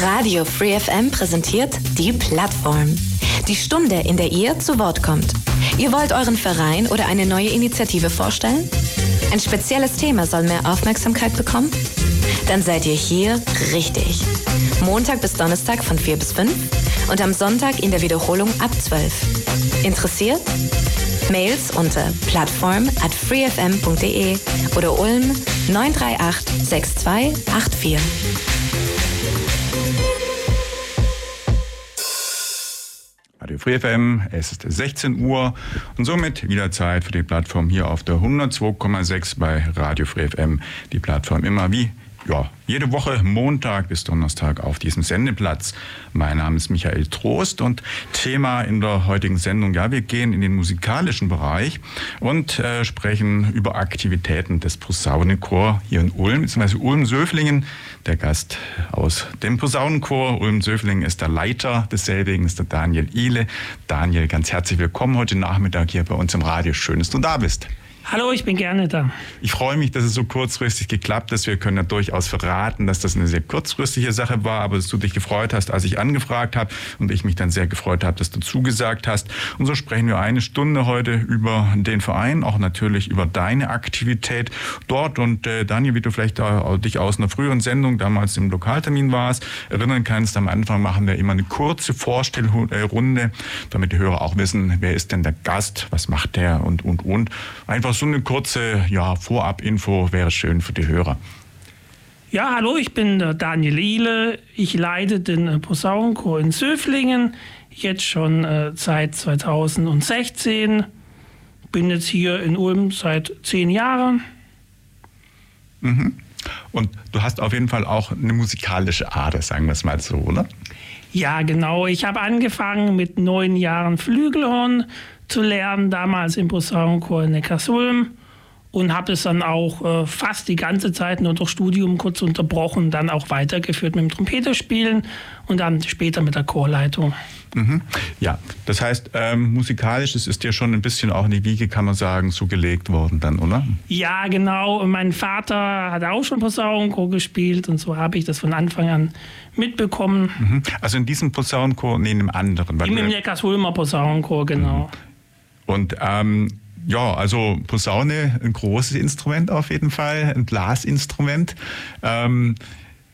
Radio Free FM präsentiert die Plattform. Die Stunde, in der ihr zu Wort kommt. Ihr wollt euren Verein oder eine neue Initiative vorstellen? Ein spezielles Thema soll mehr Aufmerksamkeit bekommen? Dann seid ihr hier richtig. Montag bis Donnerstag von 4 bis 5 und am Sonntag in der Wiederholung ab 12. Interessiert? Mails unter plattform at freefm.de oder Ulm 938 6284. Radio Free FM, es ist 16 Uhr und somit wieder Zeit für die Plattform hier auf der 102,6 bei Radio Free FM. Die Plattform immer wie ja, jede Woche Montag bis Donnerstag auf diesem Sendeplatz. Mein Name ist Michael Trost und Thema in der heutigen Sendung, ja, wir gehen in den musikalischen Bereich und äh, sprechen über Aktivitäten des Posaunenchor hier in Ulm, beziehungsweise Ulm-Söflingen. Der Gast aus dem Posaunenchor Ulm-Söflingen ist der Leiter desselbigen, ist der Daniel Ihle. Daniel, ganz herzlich willkommen heute Nachmittag hier bei uns im Radio. Schön, dass du da bist. Hallo, ich bin gerne da. Ich freue mich, dass es so kurzfristig geklappt ist. Wir können ja durchaus verraten, dass das eine sehr kurzfristige Sache war, aber dass du dich gefreut hast, als ich angefragt habe und ich mich dann sehr gefreut habe, dass du zugesagt hast. Und so sprechen wir eine Stunde heute über den Verein, auch natürlich über deine Aktivität dort. Und äh, Daniel, wie du vielleicht äh, dich aus einer früheren Sendung damals im Lokaltermin warst, erinnern kannst, am Anfang machen wir immer eine kurze Vorstellrunde, damit die Hörer auch wissen, wer ist denn der Gast, was macht der und, und, und. Einfach so eine kurze ja, Vorab-Info wäre schön für die Hörer. Ja, hallo, ich bin Daniel Ihle. Ich leite den äh, Posaunenchor in Söflingen, jetzt schon äh, seit 2016. Bin jetzt hier in Ulm seit zehn Jahren. Mhm. Und du hast auf jeden Fall auch eine musikalische Ader, sagen wir es mal so, oder? Ja, genau. Ich habe angefangen mit neun Jahren Flügelhorn zu lernen, damals im Posaunenchor in Neckarsulm und habe es dann auch äh, fast die ganze Zeit nur durch Studium kurz unterbrochen, dann auch weitergeführt mit dem Trompeterspielen und dann später mit der Chorleitung. Mhm. Ja, das heißt, ähm, musikalisch ist es dir schon ein bisschen auch in die Wiege, kann man sagen, so gelegt worden dann, oder? Ja, genau. Mein Vater hat auch schon Posaunenchor gespielt und so habe ich das von Anfang an mitbekommen. Mhm. Also in diesem Posaunenchor, nee, in einem anderen. Im Neckarsulmer Posaunenchor, genau. Mhm. Und ähm, ja, also Posaune, ein großes Instrument auf jeden Fall, ein Blasinstrument. Ähm,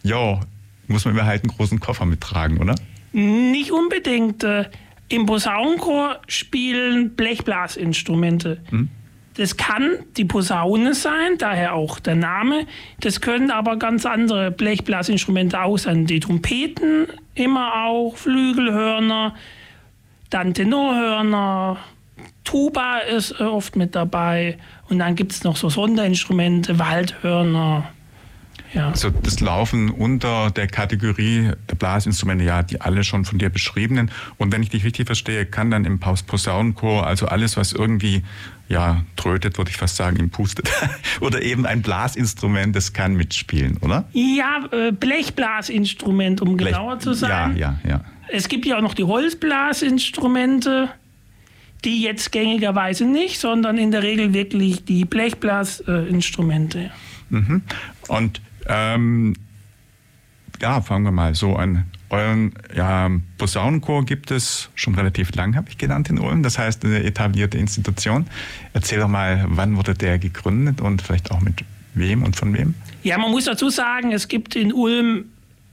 ja, muss man immer halt einen großen Koffer mittragen, oder? Nicht unbedingt. Äh, Im Posaunenchor spielen Blechblasinstrumente. Hm? Das kann die Posaune sein, daher auch der Name. Das können aber ganz andere Blechblasinstrumente auch sein. Die Trompeten immer auch, Flügelhörner, dann Tenorhörner, Tuba ist äh, oft mit dabei und dann gibt es noch so Sonderinstrumente, Waldhörner. Ja. Also das laufen unter der Kategorie der Blasinstrumente, ja, die alle schon von dir beschriebenen. Und wenn ich dich richtig verstehe, kann dann im Posaunenchor, also alles, was irgendwie ja, trötet, würde ich fast sagen, im Pustet. oder eben ein Blasinstrument, das kann mitspielen, oder? Ja, äh, Blechblasinstrument, um Blech, genauer zu sein. Ja, ja, ja. Es gibt ja auch noch die Holzblasinstrumente die jetzt gängigerweise nicht, sondern in der Regel wirklich die Blechblasinstrumente. Mhm. Und ähm, ja, fangen wir mal so an. Euren ja, Posaunenchor gibt es schon relativ lang, habe ich genannt, in Ulm. Das heißt, eine etablierte Institution. Erzähl doch mal, wann wurde der gegründet und vielleicht auch mit wem und von wem? Ja, man muss dazu sagen, es gibt in Ulm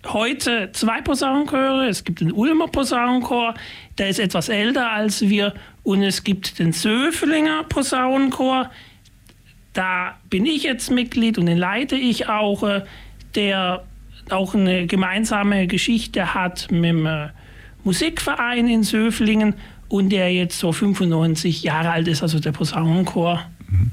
heute zwei Posaunenchöre. Es gibt den Ulmer Posaunenchor, der ist etwas älter als wir. Und es gibt den Söflinger Posaunenchor. Da bin ich jetzt Mitglied und den leite ich auch, äh, der auch eine gemeinsame Geschichte hat mit dem äh, Musikverein in Söflingen und der jetzt so 95 Jahre alt ist, also der Posaunenchor. Mhm.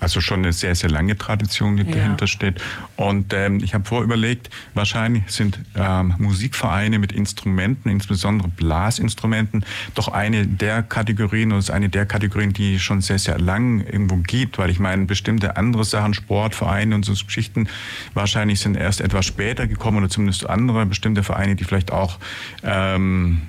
Also schon eine sehr, sehr lange Tradition, die ja. dahinter steht. Und ähm, ich habe vorüberlegt, wahrscheinlich sind ähm, Musikvereine mit Instrumenten, insbesondere Blasinstrumenten, doch eine der Kategorien oder ist eine der Kategorien, die schon sehr, sehr lang irgendwo gibt, weil ich meine, bestimmte andere Sachen, Sportvereine und so Geschichten, wahrscheinlich sind erst etwas später gekommen oder zumindest andere bestimmte Vereine, die vielleicht auch ähm,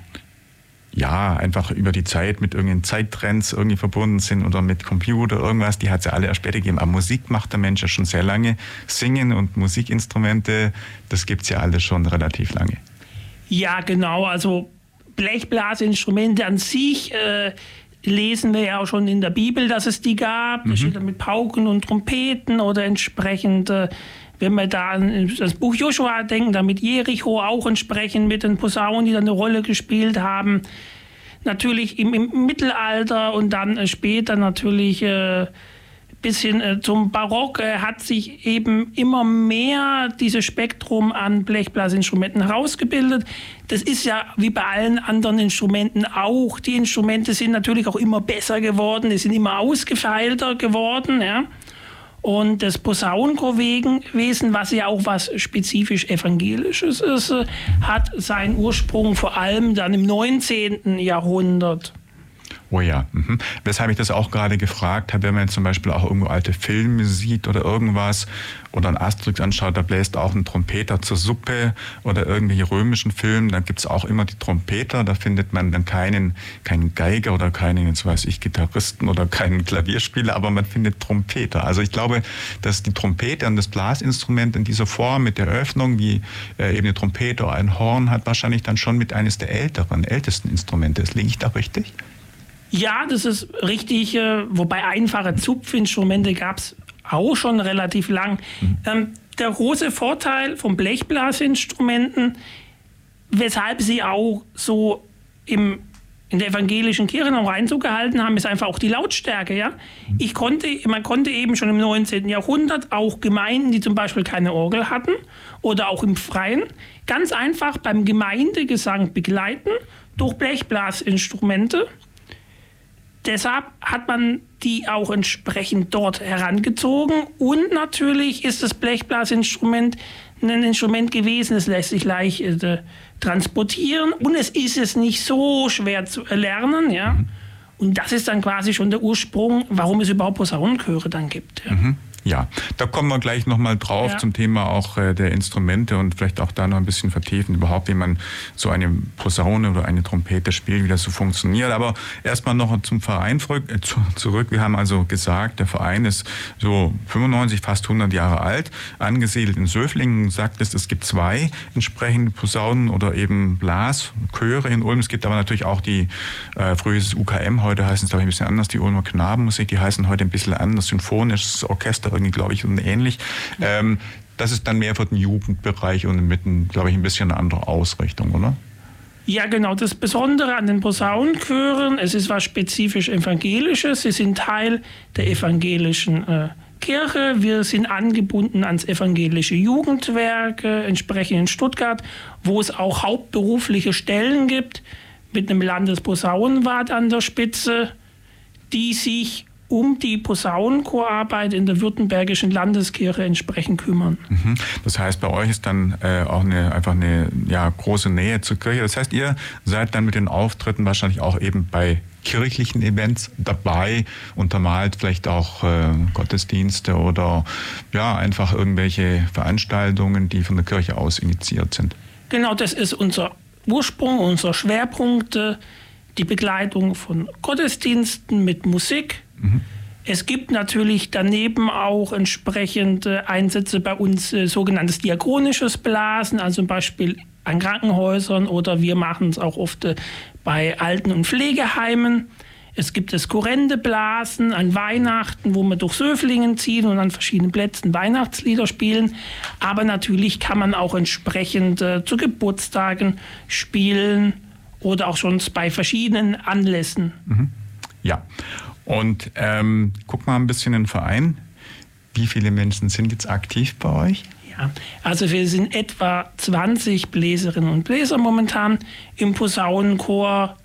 ja, einfach über die Zeit mit irgendwelchen Zeittrends irgendwie verbunden sind oder mit Computer irgendwas, die hat es ja alle erst später gegeben. Aber Musik macht der Mensch ja schon sehr lange. Singen und Musikinstrumente, das gibt es ja alles schon relativ lange. Ja, genau. Also Blechblasinstrumente an sich äh, lesen wir ja auch schon in der Bibel, dass es die gab. Mhm. steht mit Pauken und Trompeten oder entsprechend, äh, wenn wir da an das Buch Joshua denken, da mit Jericho auch entsprechend mit den Posaunen, die da eine Rolle gespielt haben. Natürlich im, im Mittelalter und dann äh, später natürlich äh, bis hin äh, zum Barock äh, hat sich eben immer mehr dieses Spektrum an Blechblasinstrumenten herausgebildet. Das ist ja wie bei allen anderen Instrumenten auch. Die Instrumente sind natürlich auch immer besser geworden, die sind immer ausgefeilter geworden. Ja. Und das Posaunenchorwesen, was ja auch was spezifisch Evangelisches ist, äh, hat seinen Ursprung vor allem dann im 19. Jahrhundert. Oh ja. Mhm. Weshalb ich das auch gerade gefragt habe, wenn man zum Beispiel auch irgendwo alte Filme sieht oder irgendwas oder ein Asterix anschaut, da bläst auch ein Trompeter zur Suppe oder irgendwelche römischen Filme, dann gibt es auch immer die Trompeter, da findet man dann keinen, keinen Geiger oder keinen, jetzt weiß ich, Gitarristen oder keinen Klavierspieler, aber man findet Trompeter. Also ich glaube, dass die Trompete und das Blasinstrument in dieser Form mit der Öffnung, wie äh, eben eine Trompete oder ein Horn hat, wahrscheinlich dann schon mit eines der älteren, ältesten Instrumente ist. Liege ich da richtig? Ja, das ist richtig. Äh, wobei einfache Zupfinstrumente gab es auch schon relativ lang. Mhm. Ähm, der große Vorteil von Blechblasinstrumenten, weshalb sie auch so im, in der evangelischen Kirche noch Einzug gehalten haben, ist einfach auch die Lautstärke. Ja? Mhm. Ich konnte, man konnte eben schon im 19. Jahrhundert auch Gemeinden, die zum Beispiel keine Orgel hatten oder auch im Freien, ganz einfach beim Gemeindegesang begleiten durch Blechblasinstrumente. Deshalb hat man die auch entsprechend dort herangezogen. Und natürlich ist das Blechblasinstrument ein Instrument gewesen, es lässt sich leicht äh, transportieren und es ist es nicht so schwer zu erlernen. Ja? Mhm. Und das ist dann quasi schon der Ursprung, warum es überhaupt Posaunenchöre dann gibt. Ja. Mhm. Ja, da kommen wir gleich nochmal drauf ja. zum Thema auch äh, der Instrumente und vielleicht auch da noch ein bisschen vertiefen, überhaupt wie man so eine Posaune oder eine Trompete spielt, wie das so funktioniert. Aber erstmal noch zum Verein äh, zurück. Wir haben also gesagt, der Verein ist so 95, fast 100 Jahre alt, angesiedelt in Söflingen. Sagt es, es gibt zwei entsprechende Posaunen oder eben Blaschöre in Ulm. Es gibt aber natürlich auch die, äh, früher ist es UKM, heute heißen es glaube ich ein bisschen anders, die Ulmer Knabenmusik, die heißen heute ein bisschen anders, symphonisches Orchester irgendwie, glaube ich, und ähnlich. Ähm, das ist dann mehr für den Jugendbereich und mit, glaube ich, ein bisschen eine andere Ausrichtung, oder? Ja, genau. Das Besondere an den Posaunenchören, es ist was spezifisch Evangelisches. Sie sind Teil der evangelischen äh, Kirche. Wir sind angebunden ans evangelische Jugendwerk, äh, entsprechend in Stuttgart, wo es auch hauptberufliche Stellen gibt, mit einem Landesposaunenwart an der Spitze, die sich um die Posaunenchorarbeit in der Württembergischen Landeskirche entsprechend kümmern. Mhm. Das heißt, bei euch ist dann äh, auch eine, einfach eine ja, große Nähe zur Kirche. Das heißt, ihr seid dann mit den Auftritten wahrscheinlich auch eben bei kirchlichen Events dabei, untermalt vielleicht auch äh, Gottesdienste oder ja, einfach irgendwelche Veranstaltungen, die von der Kirche aus initiiert sind. Genau, das ist unser Ursprung, unser Schwerpunkt, die Begleitung von Gottesdiensten mit Musik, Mhm. Es gibt natürlich daneben auch entsprechende Einsätze bei uns, äh, sogenanntes diakonisches Blasen, also zum Beispiel an Krankenhäusern oder wir machen es auch oft äh, bei Alten- und Pflegeheimen. Es gibt das Korrendeblasen an Weihnachten, wo wir durch Söflingen ziehen und an verschiedenen Plätzen Weihnachtslieder spielen. Aber natürlich kann man auch entsprechend äh, zu Geburtstagen spielen oder auch schon bei verschiedenen Anlässen. Mhm. Ja, und ähm, guck mal ein bisschen in den Verein. Wie viele Menschen sind jetzt aktiv bei euch? Ja, also wir sind etwa 20 Bläserinnen und Bläser momentan im Posaunenchor.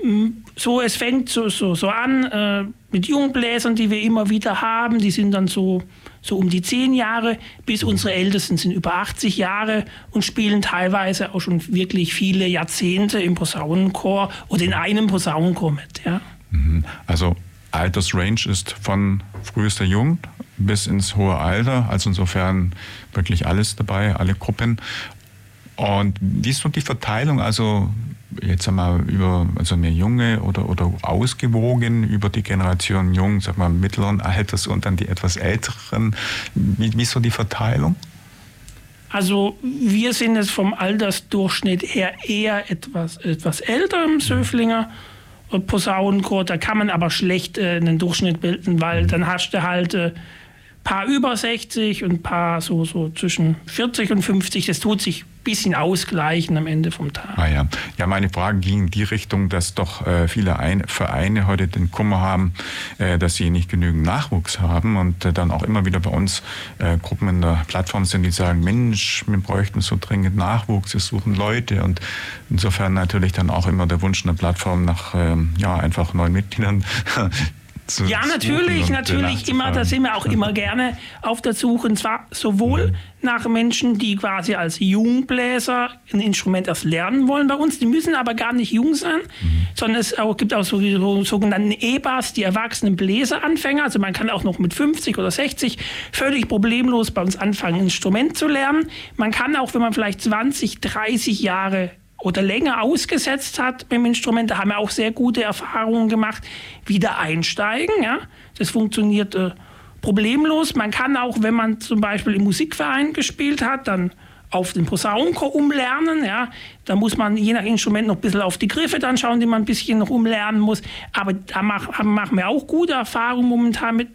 Hm, so, es fängt so, so, so an äh, mit Jungbläsern, die wir immer wieder haben. Die sind dann so, so um die 10 Jahre, bis unsere Ältesten sind über 80 Jahre und spielen teilweise auch schon wirklich viele Jahrzehnte im Posaunenchor oder in einem Posaunenchor mit. Ja. Mhm. Also Altersrange ist von frühester Jugend bis ins hohe Alter, also insofern wirklich alles dabei, alle Gruppen. Und wie ist so die Verteilung? Also jetzt einmal über also mehr junge oder, oder ausgewogen über die Generation jung, sag mal mittleren Alters und dann die etwas älteren. Wie, wie ist so die Verteilung? Also wir sind jetzt vom Altersdurchschnitt her eher etwas, etwas älter im Söflinger Posaunenchor. Da kann man aber schlecht äh, einen Durchschnitt bilden, weil mhm. dann hast du halt äh, paar über 60 und ein paar so, so zwischen 40 und 50. Das tut sich bisschen ausgleichen am Ende vom Tag. Ah ja. ja, meine Frage ging in die Richtung, dass doch äh, viele Ein Vereine heute den Kummer haben, äh, dass sie nicht genügend Nachwuchs haben und äh, dann auch immer wieder bei uns äh, Gruppen in der Plattform sind, die sagen, Mensch, wir bräuchten so dringend Nachwuchs, wir suchen Leute und insofern natürlich dann auch immer der Wunsch in der Plattform nach ähm, ja, einfach neuen Mitgliedern zu Ja, natürlich, natürlich immer, da sind wir auch immer gerne auf der Suche. Und zwar sowohl mhm. nach Menschen, die quasi als Jungbläser ein Instrument erst lernen wollen bei uns. Die müssen aber gar nicht jung sein, mhm. sondern es auch, gibt auch so, so sogenannten E-Bass, die erwachsenen Bläseranfänger. Also man kann auch noch mit 50 oder 60 völlig problemlos bei uns anfangen, ein Instrument zu lernen. Man kann auch, wenn man vielleicht 20, 30 Jahre oder länger ausgesetzt hat mit dem Instrument, da haben wir auch sehr gute Erfahrungen gemacht, wieder einsteigen. Ja? Das funktioniert äh, problemlos. Man kann auch, wenn man zum Beispiel im Musikverein gespielt hat, dann auf den Posaunenchor umlernen. Ja? Da muss man je nach Instrument noch ein bisschen auf die Griffe dann schauen, die man ein bisschen noch umlernen muss. Aber da mach, machen wir auch gute Erfahrungen momentan mit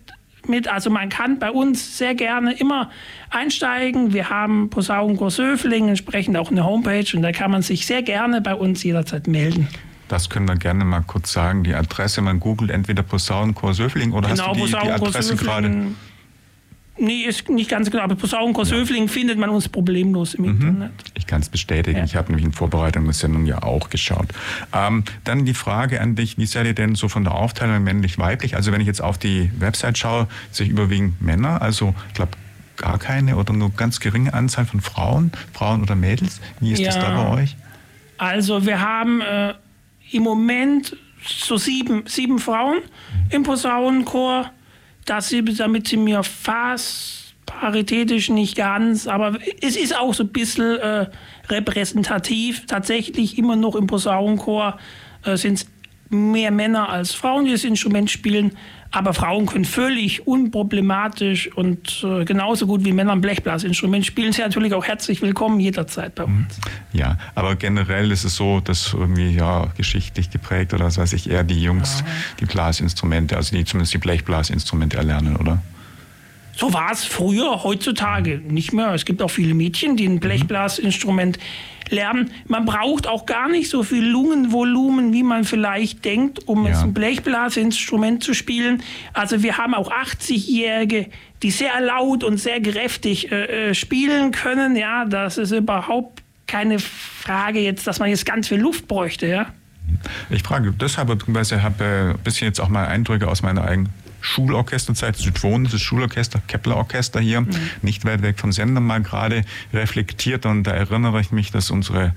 mit. Also man kann bei uns sehr gerne immer einsteigen. Wir haben Posaunenchor Söfling, entsprechend auch eine Homepage und da kann man sich sehr gerne bei uns jederzeit melden. Das können wir gerne mal kurz sagen. Die Adresse, man googelt entweder Posaunenchor Söfling oder genau, hast du die, die Adresse gerade? Nee, ist nicht ganz genau. Aber Posaunenchor ja. Söfling findet man uns problemlos im mhm. Internet. Ich kann es bestätigen. Ja. Ich habe nämlich in Vorbereitung der Sendung ja auch geschaut. Ähm, dann die Frage an dich, wie seid ihr denn so von der Aufteilung männlich-weiblich? Also wenn ich jetzt auf die Website schaue, sehe ich überwiegend Männer. Also ich glaube gar keine oder nur ganz geringe Anzahl von Frauen, Frauen oder Mädels. Wie ist ja. das da bei euch? Also wir haben äh, im Moment so sieben, sieben Frauen im Posaunenchor dass sie, damit sie mir fast paritätisch nicht ganz, aber es ist auch so ein bisschen äh, repräsentativ. Tatsächlich immer noch im Posaunenchor äh, sind es mehr Männer als Frauen, die das Instrument spielen. Aber Frauen können völlig unproblematisch und äh, genauso gut wie Männer ein Blechblasinstrument spielen. Sie natürlich auch herzlich willkommen jederzeit bei uns. Ja, aber generell ist es so, dass irgendwie ja geschichtlich geprägt oder was weiß ich eher die Jungs ja. die Blasinstrumente, also die zumindest die Blechblasinstrumente erlernen, oder? So war es früher, heutzutage nicht mehr. Es gibt auch viele Mädchen, die ein mhm. Lernen. Man braucht auch gar nicht so viel Lungenvolumen, wie man vielleicht denkt, um ja. ein Blechblasinstrument zu spielen. Also wir haben auch 80-Jährige, die sehr laut und sehr kräftig äh, äh, spielen können. Ja, das ist überhaupt keine Frage jetzt, dass man jetzt ganz viel Luft bräuchte. Ja. Ich frage deshalb, weil ich habe äh, ein bisschen jetzt auch mal Eindrücke aus meiner eigenen Schulorchesterzeit, Südwohn, das Schulorchester, Kepler Orchester hier, mhm. nicht weit weg vom Sender mal gerade reflektiert und da erinnere ich mich, dass unsere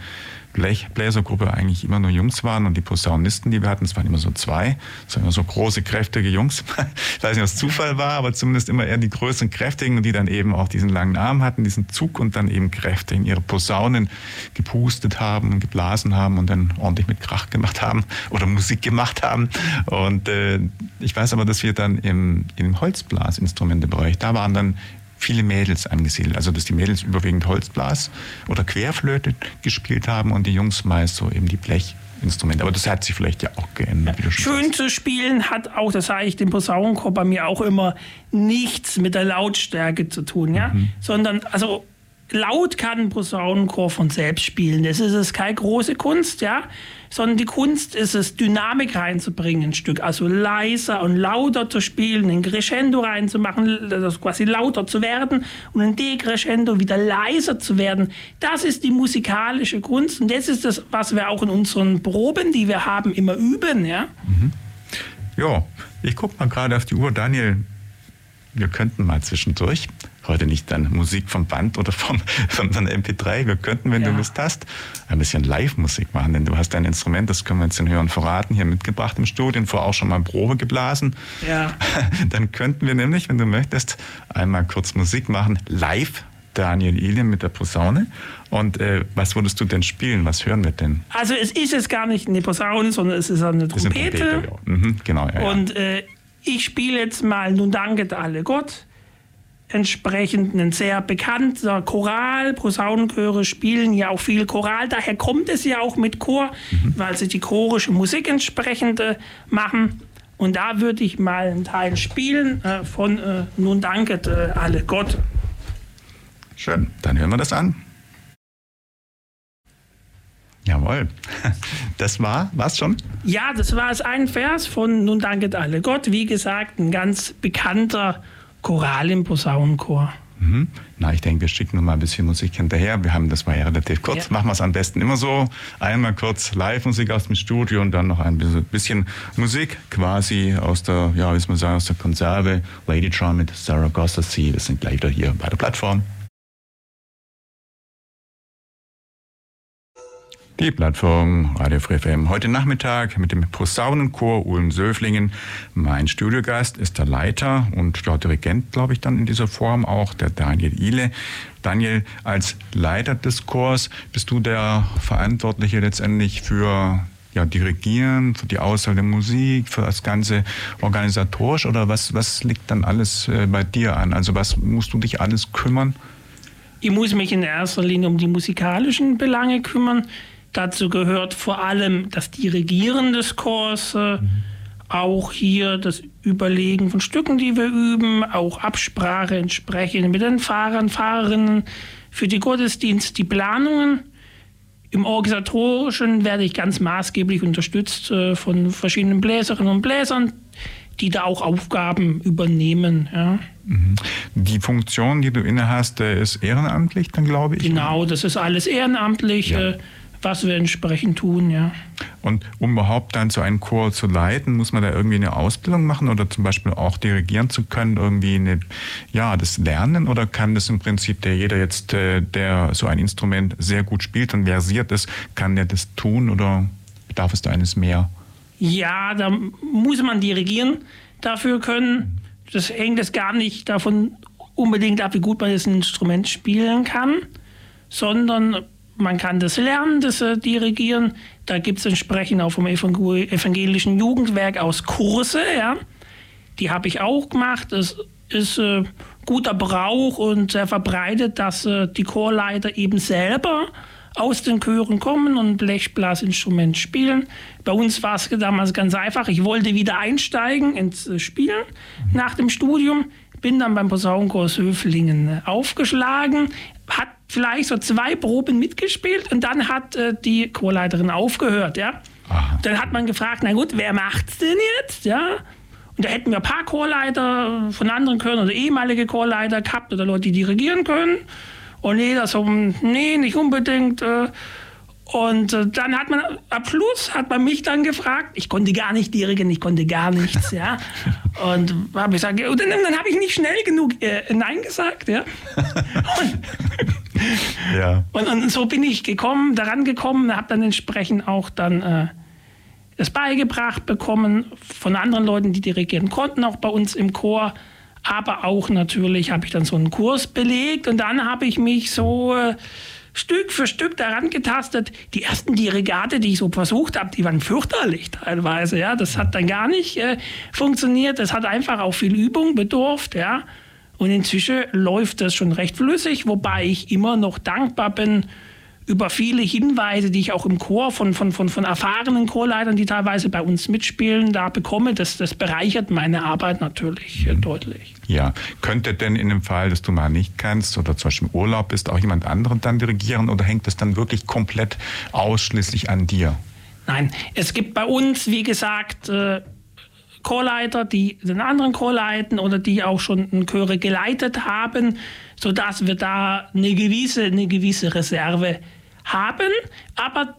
Blechbläsergruppe eigentlich immer nur Jungs waren und die Posaunisten, die wir hatten, es waren immer so zwei, es waren immer so große, kräftige Jungs. ich weiß nicht, was Zufall war, aber zumindest immer eher die größeren, kräftigen, die dann eben auch diesen langen Arm hatten, diesen Zug und dann eben kräftig in ihre Posaunen gepustet haben und geblasen haben und dann ordentlich mit Krach gemacht haben oder Musik gemacht haben. Und äh, ich weiß aber, dass wir dann im, im Holzblasinstrumentebereich, da waren dann viele Mädels angesiedelt. Also dass die Mädels überwiegend Holzblas oder Querflöte gespielt haben und die Jungs meist so eben die Blechinstrumente. Aber das hat sich vielleicht ja auch geändert. Ja. Schön zu spielen hat auch, das sage ich dem Posaunenchor bei mir auch immer, nichts mit der Lautstärke zu tun. Ja? Mhm. Sondern, also laut kann ein Posaunenchor von selbst spielen. Das ist es keine große Kunst, ja sondern die Kunst ist es, Dynamik reinzubringen, ein Stück, also leiser und lauter zu spielen, ein Crescendo reinzumachen, also quasi lauter zu werden und ein Decrescendo wieder leiser zu werden. Das ist die musikalische Kunst und das ist das, was wir auch in unseren Proben, die wir haben, immer üben, ja. Mhm. Ja, ich gucke mal gerade auf die Uhr, Daniel. Wir könnten mal zwischendurch heute nicht dann Musik vom Band oder vom, von, von MP3. Wir könnten, wenn ja. du Lust hast, ein bisschen Live-Musik machen, denn du hast dein Instrument, das können wir jetzt den Hörern verraten, hier mitgebracht im Studio, vorher auch schon mal Probe geblasen. Ja. Dann könnten wir nämlich, wenn du möchtest, einmal kurz Musik machen, live Daniel Ile mit der Posaune. Und äh, was würdest du denn spielen? Was hören wir denn? Also es ist jetzt gar nicht eine Posaune, sondern es ist eine Trompete. Ist eine Trompete ja. mhm, genau, ja, Und äh, ich spiele jetzt mal Nun danket alle Gott. Entsprechend ein sehr bekannter Choral. Posaunenchöre spielen ja auch viel Choral. Daher kommt es ja auch mit Chor, mhm. weil sie die chorische Musik entsprechend äh, machen. Und da würde ich mal einen Teil spielen äh, von äh, Nun danket äh, alle Gott. Schön, dann hören wir das an. Jawohl. Das war, was schon? Ja, das war es ein Vers von Nun danket alle Gott. Wie gesagt, ein ganz bekannter Choral im Posaunenchor. Mhm. Na, ich denke, wir schicken noch mal ein bisschen Musik hinterher. Wir haben, das war ja relativ kurz. Ja. Machen wir es am besten immer so. Einmal kurz Live-Musik aus dem Studio und dann noch ein bisschen Musik quasi aus der, ja, wie soll man sagen, aus der Konserve. Lady Tron mit Zaragoza Sea. Wir sind gleich wieder hier bei der Plattform. Die Plattform Radio Free FM heute Nachmittag mit dem Posaunenchor Ulm-Söflingen. Mein Studiogast ist der Leiter und der Dirigent, glaube ich, dann in dieser Form auch, der Daniel Ile. Daniel, als Leiter des Chors bist du der Verantwortliche letztendlich für ja, Dirigieren, für die Auswahl der Musik, für das ganze organisatorisch oder was, was liegt dann alles äh, bei dir an? Also was musst du dich alles kümmern? Ich muss mich in erster Linie um die musikalischen Belange kümmern. Dazu gehört vor allem das Dirigieren des Chors, äh, mhm. auch hier das Überlegen von Stücken, die wir üben, auch Absprache entsprechend mit den Fahrern, Fahrerinnen für die Gottesdienst, die Planungen. Im Organisatorischen werde ich ganz maßgeblich unterstützt äh, von verschiedenen Bläserinnen und Bläsern, die da auch Aufgaben übernehmen. Ja. Mhm. Die Funktion, die du inne hast, ist ehrenamtlich, dann glaube ich. Genau, das ist alles ehrenamtlich. Ja. Was wir entsprechend tun, ja. Und um überhaupt dann so einen Chor zu leiten, muss man da irgendwie eine Ausbildung machen oder zum Beispiel auch dirigieren zu können, irgendwie eine, ja, das lernen oder kann das im Prinzip der jeder jetzt, äh, der so ein Instrument sehr gut spielt und versiert ist, kann der das tun oder bedarf es da eines mehr? Ja, da muss man dirigieren dafür können. Das hängt jetzt gar nicht davon unbedingt ab, wie gut man das Instrument spielen kann, sondern man kann das lernen, das äh, Dirigieren. Da gibt es entsprechend auch vom evangelischen Jugendwerk aus Kurse. Ja. Die habe ich auch gemacht. Es ist äh, guter Brauch und sehr verbreitet, dass äh, die Chorleiter eben selber aus den Chören kommen und Blechblasinstrument spielen. Bei uns war es damals ganz einfach. Ich wollte wieder einsteigen ins äh, Spielen nach dem Studium bin dann beim Posaunenchor Höflingen äh, aufgeschlagen, hat vielleicht so zwei Proben mitgespielt und dann hat äh, die Chorleiterin aufgehört, ja. Aha. Dann hat man gefragt, na gut, wer macht's denn jetzt, ja? Und da hätten wir ein paar Chorleiter von anderen Chören oder ehemalige Chorleiter gehabt oder Leute, die dirigieren können. Und jeder so, nee, nicht unbedingt. Äh, und äh, dann hat man, am Schluss hat man mich dann gefragt, ich konnte gar nicht dirigieren, ich konnte gar nichts, ja. Und habe ich gesagt, und dann, dann habe ich nicht schnell genug äh, Nein gesagt, ja. Und, ja. Und, und, so bin ich gekommen, daran gekommen, habe dann entsprechend auch dann äh, das beigebracht bekommen von anderen Leuten, die dirigieren konnten, auch bei uns im Chor. Aber auch natürlich habe ich dann so einen Kurs belegt und dann habe ich mich so äh, Stück für Stück daran getastet. Die ersten Dirigate, die ich so versucht habe, die waren fürchterlich teilweise. Ja, das hat dann gar nicht äh, funktioniert. Das hat einfach auch viel Übung bedurft. Ja, und inzwischen läuft das schon recht flüssig, wobei ich immer noch dankbar bin über viele Hinweise, die ich auch im Chor von, von, von, von erfahrenen Chorleitern, die teilweise bei uns mitspielen, da bekomme. Das, das bereichert meine Arbeit natürlich mhm. deutlich. Ja, könnte denn in dem Fall, dass du mal nicht kannst oder zum Beispiel im Urlaub bist, auch jemand anderen dann dirigieren oder hängt das dann wirklich komplett ausschließlich an dir? Nein, es gibt bei uns, wie gesagt, äh, Chorleiter, die den anderen Chor leiten oder die auch schon einen Chöre geleitet haben, sodass wir da eine gewisse, eine gewisse Reserve haben. Aber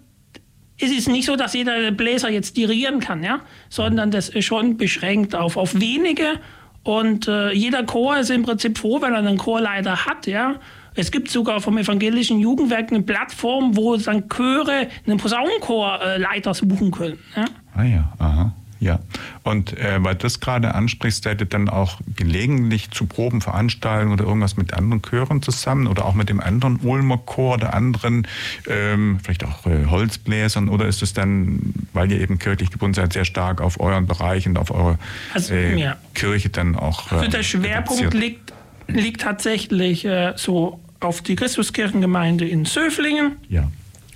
es ist nicht so, dass jeder Bläser jetzt dirigieren kann, ja? sondern das ist schon beschränkt auf, auf wenige. Und äh, jeder Chor ist im Prinzip froh, wenn er einen Chorleiter hat. Ja? Es gibt sogar vom evangelischen Jugendwerk eine Plattform, wo dann Chöre einen Posaunenchorleiter suchen können. Ja? Ah ja, aha. Ja, und äh, weil du das gerade ansprichst, seid ihr dann auch gelegentlich zu Proben veranstalten oder irgendwas mit anderen Chören zusammen oder auch mit dem anderen Ulmer Chor oder anderen, ähm, vielleicht auch äh, Holzbläsern oder ist es dann, weil ihr eben kirchlich gebunden seid, sehr stark auf euren Bereich und auf eure also, äh, ja. Kirche dann auch? also der Schwerpunkt liegt, liegt tatsächlich äh, so auf die Christuskirchengemeinde in Söflingen. Ja.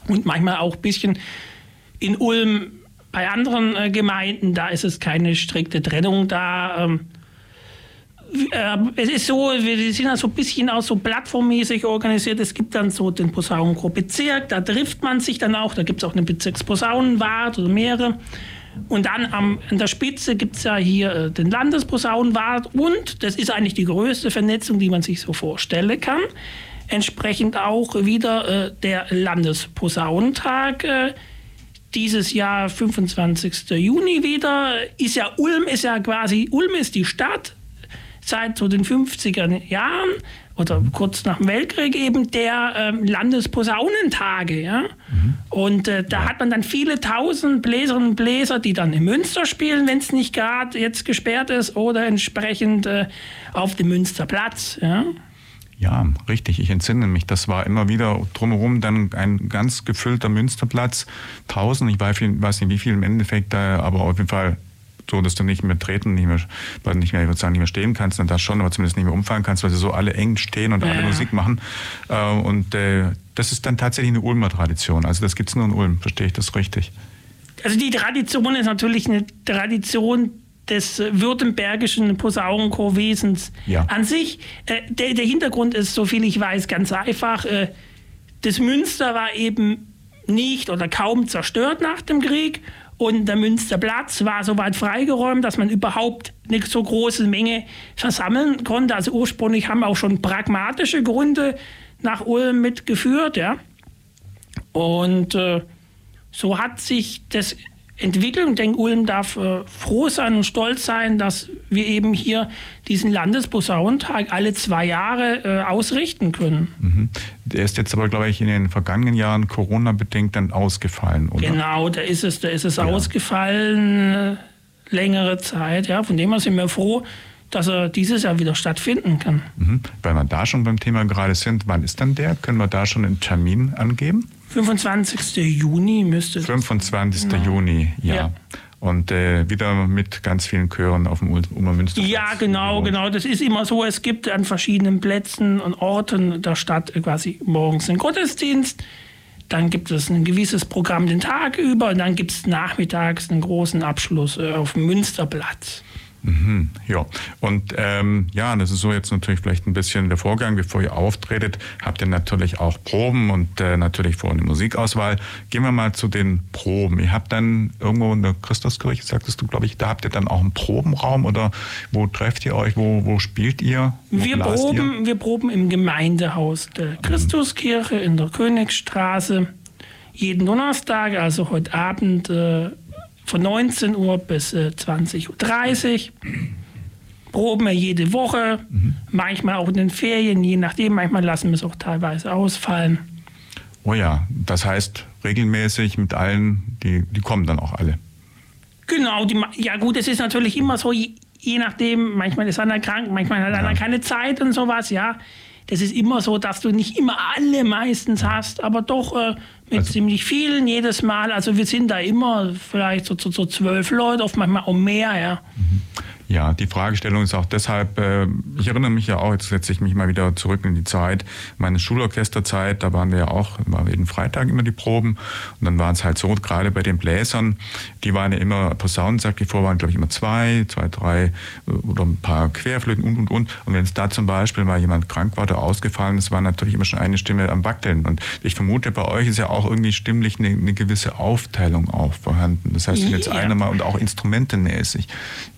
Und manchmal auch ein bisschen in Ulm bei anderen äh, Gemeinden, da ist es keine strikte Trennung da. Ähm, äh, es ist so, wir sind ja so ein bisschen auch so plattformmäßig organisiert. Es gibt dann so den Posaunenchor Bezirk, da trifft man sich dann auch. Da gibt es auch eine Bezirksposaunenwart oder mehrere. Und dann am, an der Spitze gibt es ja hier äh, den Landesposaunenwart und das ist eigentlich die größte Vernetzung, die man sich so vorstellen kann. Entsprechend auch wieder äh, der Landesposaunentag. Äh, dieses Jahr 25. Juni wieder. Ist ja Ulm ist ja quasi, Ulm ist die Stadt seit so den 50er Jahren oder kurz nach dem Weltkrieg eben der ähm, Landesposaunentage. Ja? Mhm. Und äh, da hat man dann viele tausend Bläserinnen und Bläser, die dann in Münster spielen, wenn es nicht gerade jetzt gesperrt ist, oder entsprechend äh, auf dem Münsterplatz. Ja? Ja, richtig. Ich entsinne mich. Das war immer wieder drumherum dann ein ganz gefüllter Münsterplatz. Tausend, ich weiß nicht wie viel im Endeffekt, aber auf jeden Fall so, dass du nicht mehr treten, nicht mehr, nicht mehr, ich würde sagen, nicht mehr stehen kannst, dann das schon, aber zumindest nicht mehr umfallen kannst, weil sie so alle eng stehen und ja. alle Musik machen. Äh, und äh, das ist dann tatsächlich eine Ulmer Tradition. Also das gibt es nur in Ulm, verstehe ich das richtig? Also die Tradition ist natürlich eine Tradition, des württembergischen Posaunenchorwesens ja. an sich. Äh, der, der, Hintergrund ist, soviel ich weiß, ganz einfach. Äh, das Münster war eben nicht oder kaum zerstört nach dem Krieg und der Münsterplatz war soweit freigeräumt, dass man überhaupt eine so große Menge versammeln konnte. Also ursprünglich haben auch schon pragmatische Gründe nach Ulm mitgeführt. Ja. Und äh, so hat sich das Entwicklung. Ich denke, Ulm darf äh, froh sein und stolz sein, dass wir eben hier diesen Landesposaunentag alle zwei Jahre äh, ausrichten können. Mhm. Der ist jetzt aber, glaube ich, in den vergangenen Jahren Corona-bedingt dann ausgefallen, oder? Genau, da ist es, da ist es ja. ausgefallen, äh, längere Zeit. Ja, von dem her sind wir froh, dass er dieses Jahr wieder stattfinden kann. Mhm. Weil wir da schon beim Thema gerade sind, wann ist dann der? Können wir da schon einen Termin angeben? 25. Juni müsste 25. Genau. Juni, ja. ja. Und äh, wieder mit ganz vielen Chören auf dem Ulmer Münster. Ja, genau, genau. Das ist immer so. Es gibt an verschiedenen Plätzen und Orten der Stadt quasi morgens einen Gottesdienst. Dann gibt es ein gewisses Programm den Tag über und dann gibt es nachmittags einen großen Abschluss äh, auf dem Münsterplatz. Mhm, ja, und ähm, ja, das ist so jetzt natürlich vielleicht ein bisschen der Vorgang, bevor ihr auftretet, habt ihr natürlich auch Proben und äh, natürlich vor eine Musikauswahl. Gehen wir mal zu den Proben. Ihr habt dann irgendwo in der Christuskirche, sagtest du, glaube ich, da habt ihr dann auch einen Probenraum oder wo trefft ihr euch, wo, wo spielt ihr? Wo wir proben, ihr? wir proben im Gemeindehaus der Christuskirche in der Königsstraße jeden Donnerstag, also heute Abend. Äh, von 19 Uhr bis äh, 20.30 Uhr. Proben wir jede Woche, mhm. manchmal auch in den Ferien, je nachdem. Manchmal lassen wir es auch teilweise ausfallen. Oh ja, das heißt regelmäßig mit allen, die, die kommen dann auch alle. Genau, die, ja gut, es ist natürlich immer so, je, je nachdem, manchmal ist einer krank, manchmal hat einer ja. keine Zeit und sowas, ja. Das ist immer so, dass du nicht immer alle meistens hast, aber doch äh, mit also, ziemlich vielen jedes Mal. Also wir sind da immer vielleicht so, so, so zwölf Leute, oft manchmal auch mehr, ja. Ja, die Fragestellung ist auch deshalb, äh, ich erinnere mich ja auch, jetzt setze ich mich mal wieder zurück in die Zeit, meine Schulorchesterzeit, da waren wir ja auch, war jeden Freitag immer die Proben und dann waren es halt so, gerade bei den Bläsern, die waren ja immer, Posaunen, sagt die vor, waren glaube ich immer zwei, zwei, drei äh, oder ein paar Querflöten und, und, und. Und wenn es da zum Beispiel mal jemand krank war oder ausgefallen ist, war natürlich immer schon eine Stimme am Wackeln. Und ich vermute, bei euch ist ja auch irgendwie stimmlich eine, eine gewisse Aufteilung auch vorhanden. Das heißt, jetzt ja. einer mal und auch instrumentenmäßig.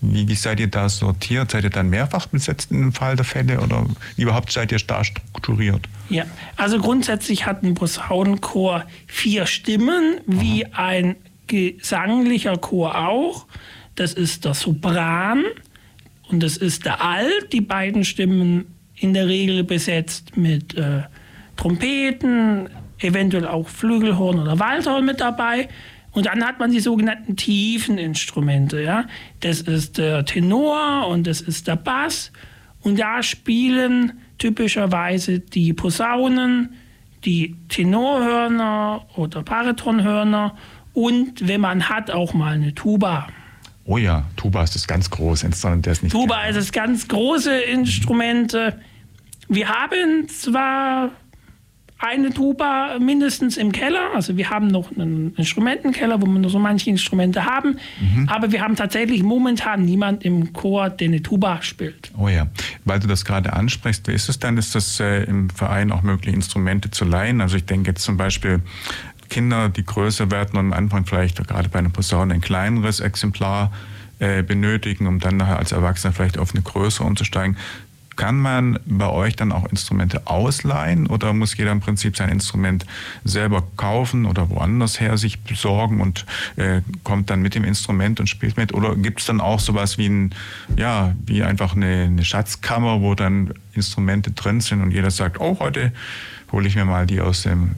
Wie, wie seid ihr ihr da sortiert? Seid ihr dann mehrfach besetzt im Fall der Fälle oder überhaupt seid ihr da strukturiert? Ja, also grundsätzlich hat ein Posaunenchor vier Stimmen, wie Aha. ein gesanglicher Chor auch. Das ist der Sopran und das ist der Alt. Die beiden Stimmen in der Regel besetzt mit äh, Trompeten, eventuell auch Flügelhorn oder Waldhorn mit dabei. Und dann hat man die sogenannten tiefen Instrumente. Ja? Das ist der Tenor und das ist der Bass. Und da spielen typischerweise die Posaunen, die Tenorhörner oder Baritonhörner und wenn man hat, auch mal eine Tuba. Oh ja, Tuba ist das ganz große Instrument, das nicht. Tuba ist das ganz große Instrument. Wir haben zwar eine Tuba mindestens im Keller. Also wir haben noch einen Instrumentenkeller, wo wir noch so manche Instrumente haben. Mhm. Aber wir haben tatsächlich momentan niemand im Chor, der eine Tuba spielt. Oh ja, weil du das gerade ansprichst, wie ist es dann? Ist das äh, im Verein auch möglich, Instrumente zu leihen? Also ich denke jetzt zum Beispiel Kinder, die größer werden und am Anfang vielleicht gerade bei einer Posaune ein kleineres Exemplar äh, benötigen, um dann nachher als Erwachsener vielleicht auf eine größere umzusteigen. Kann man bei euch dann auch Instrumente ausleihen oder muss jeder im Prinzip sein Instrument selber kaufen oder woanders her sich besorgen und äh, kommt dann mit dem Instrument und spielt mit? Oder gibt es dann auch sowas wie ein, ja, wie einfach eine, eine Schatzkammer, wo dann Instrumente drin sind und jeder sagt, oh, heute hole ich mir mal die aus dem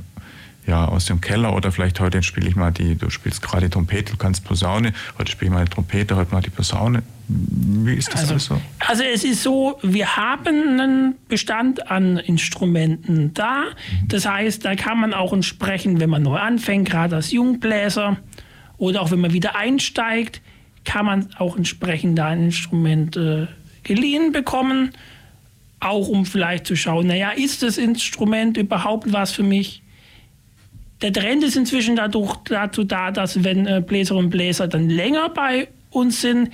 ja, aus dem Keller oder vielleicht heute spiele ich mal die, du spielst gerade Trompete, du kannst Posaune, heute spiele ich mal die Trompete, heute mal die Posaune. Wie ist das also, alles so? Also es ist so, wir haben einen Bestand an Instrumenten da. Mhm. Das heißt, da kann man auch entsprechend, wenn man neu anfängt, gerade als Jungbläser oder auch wenn man wieder einsteigt, kann man auch entsprechend da ein Instrument äh, geliehen bekommen. Auch um vielleicht zu schauen, naja, ist das Instrument überhaupt was für mich? Der Trend ist inzwischen dadurch, dazu da, dass wenn äh, Bläserinnen und Bläser dann länger bei uns sind,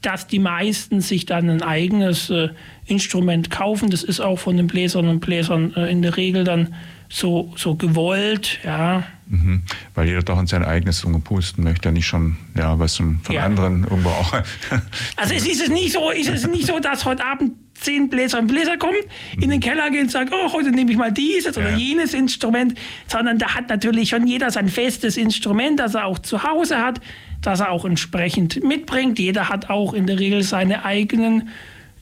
dass die meisten sich dann ein eigenes äh, Instrument kaufen. Das ist auch von den Bläsern und Bläsern äh, in der Regel dann so, so gewollt, ja. Mhm. Weil jeder doch in sein eigenes pusten möchte, nicht schon ja, was von ja. anderen irgendwo auch. also es ist es nicht so, ist es nicht so, dass heute Abend zehn Bläser und Bläser kommen, in den Keller gehen und sagen, oh, heute nehme ich mal dieses oder ja. jenes Instrument, sondern da hat natürlich schon jeder sein festes Instrument, das er auch zu Hause hat, das er auch entsprechend mitbringt. Jeder hat auch in der Regel seine eigenen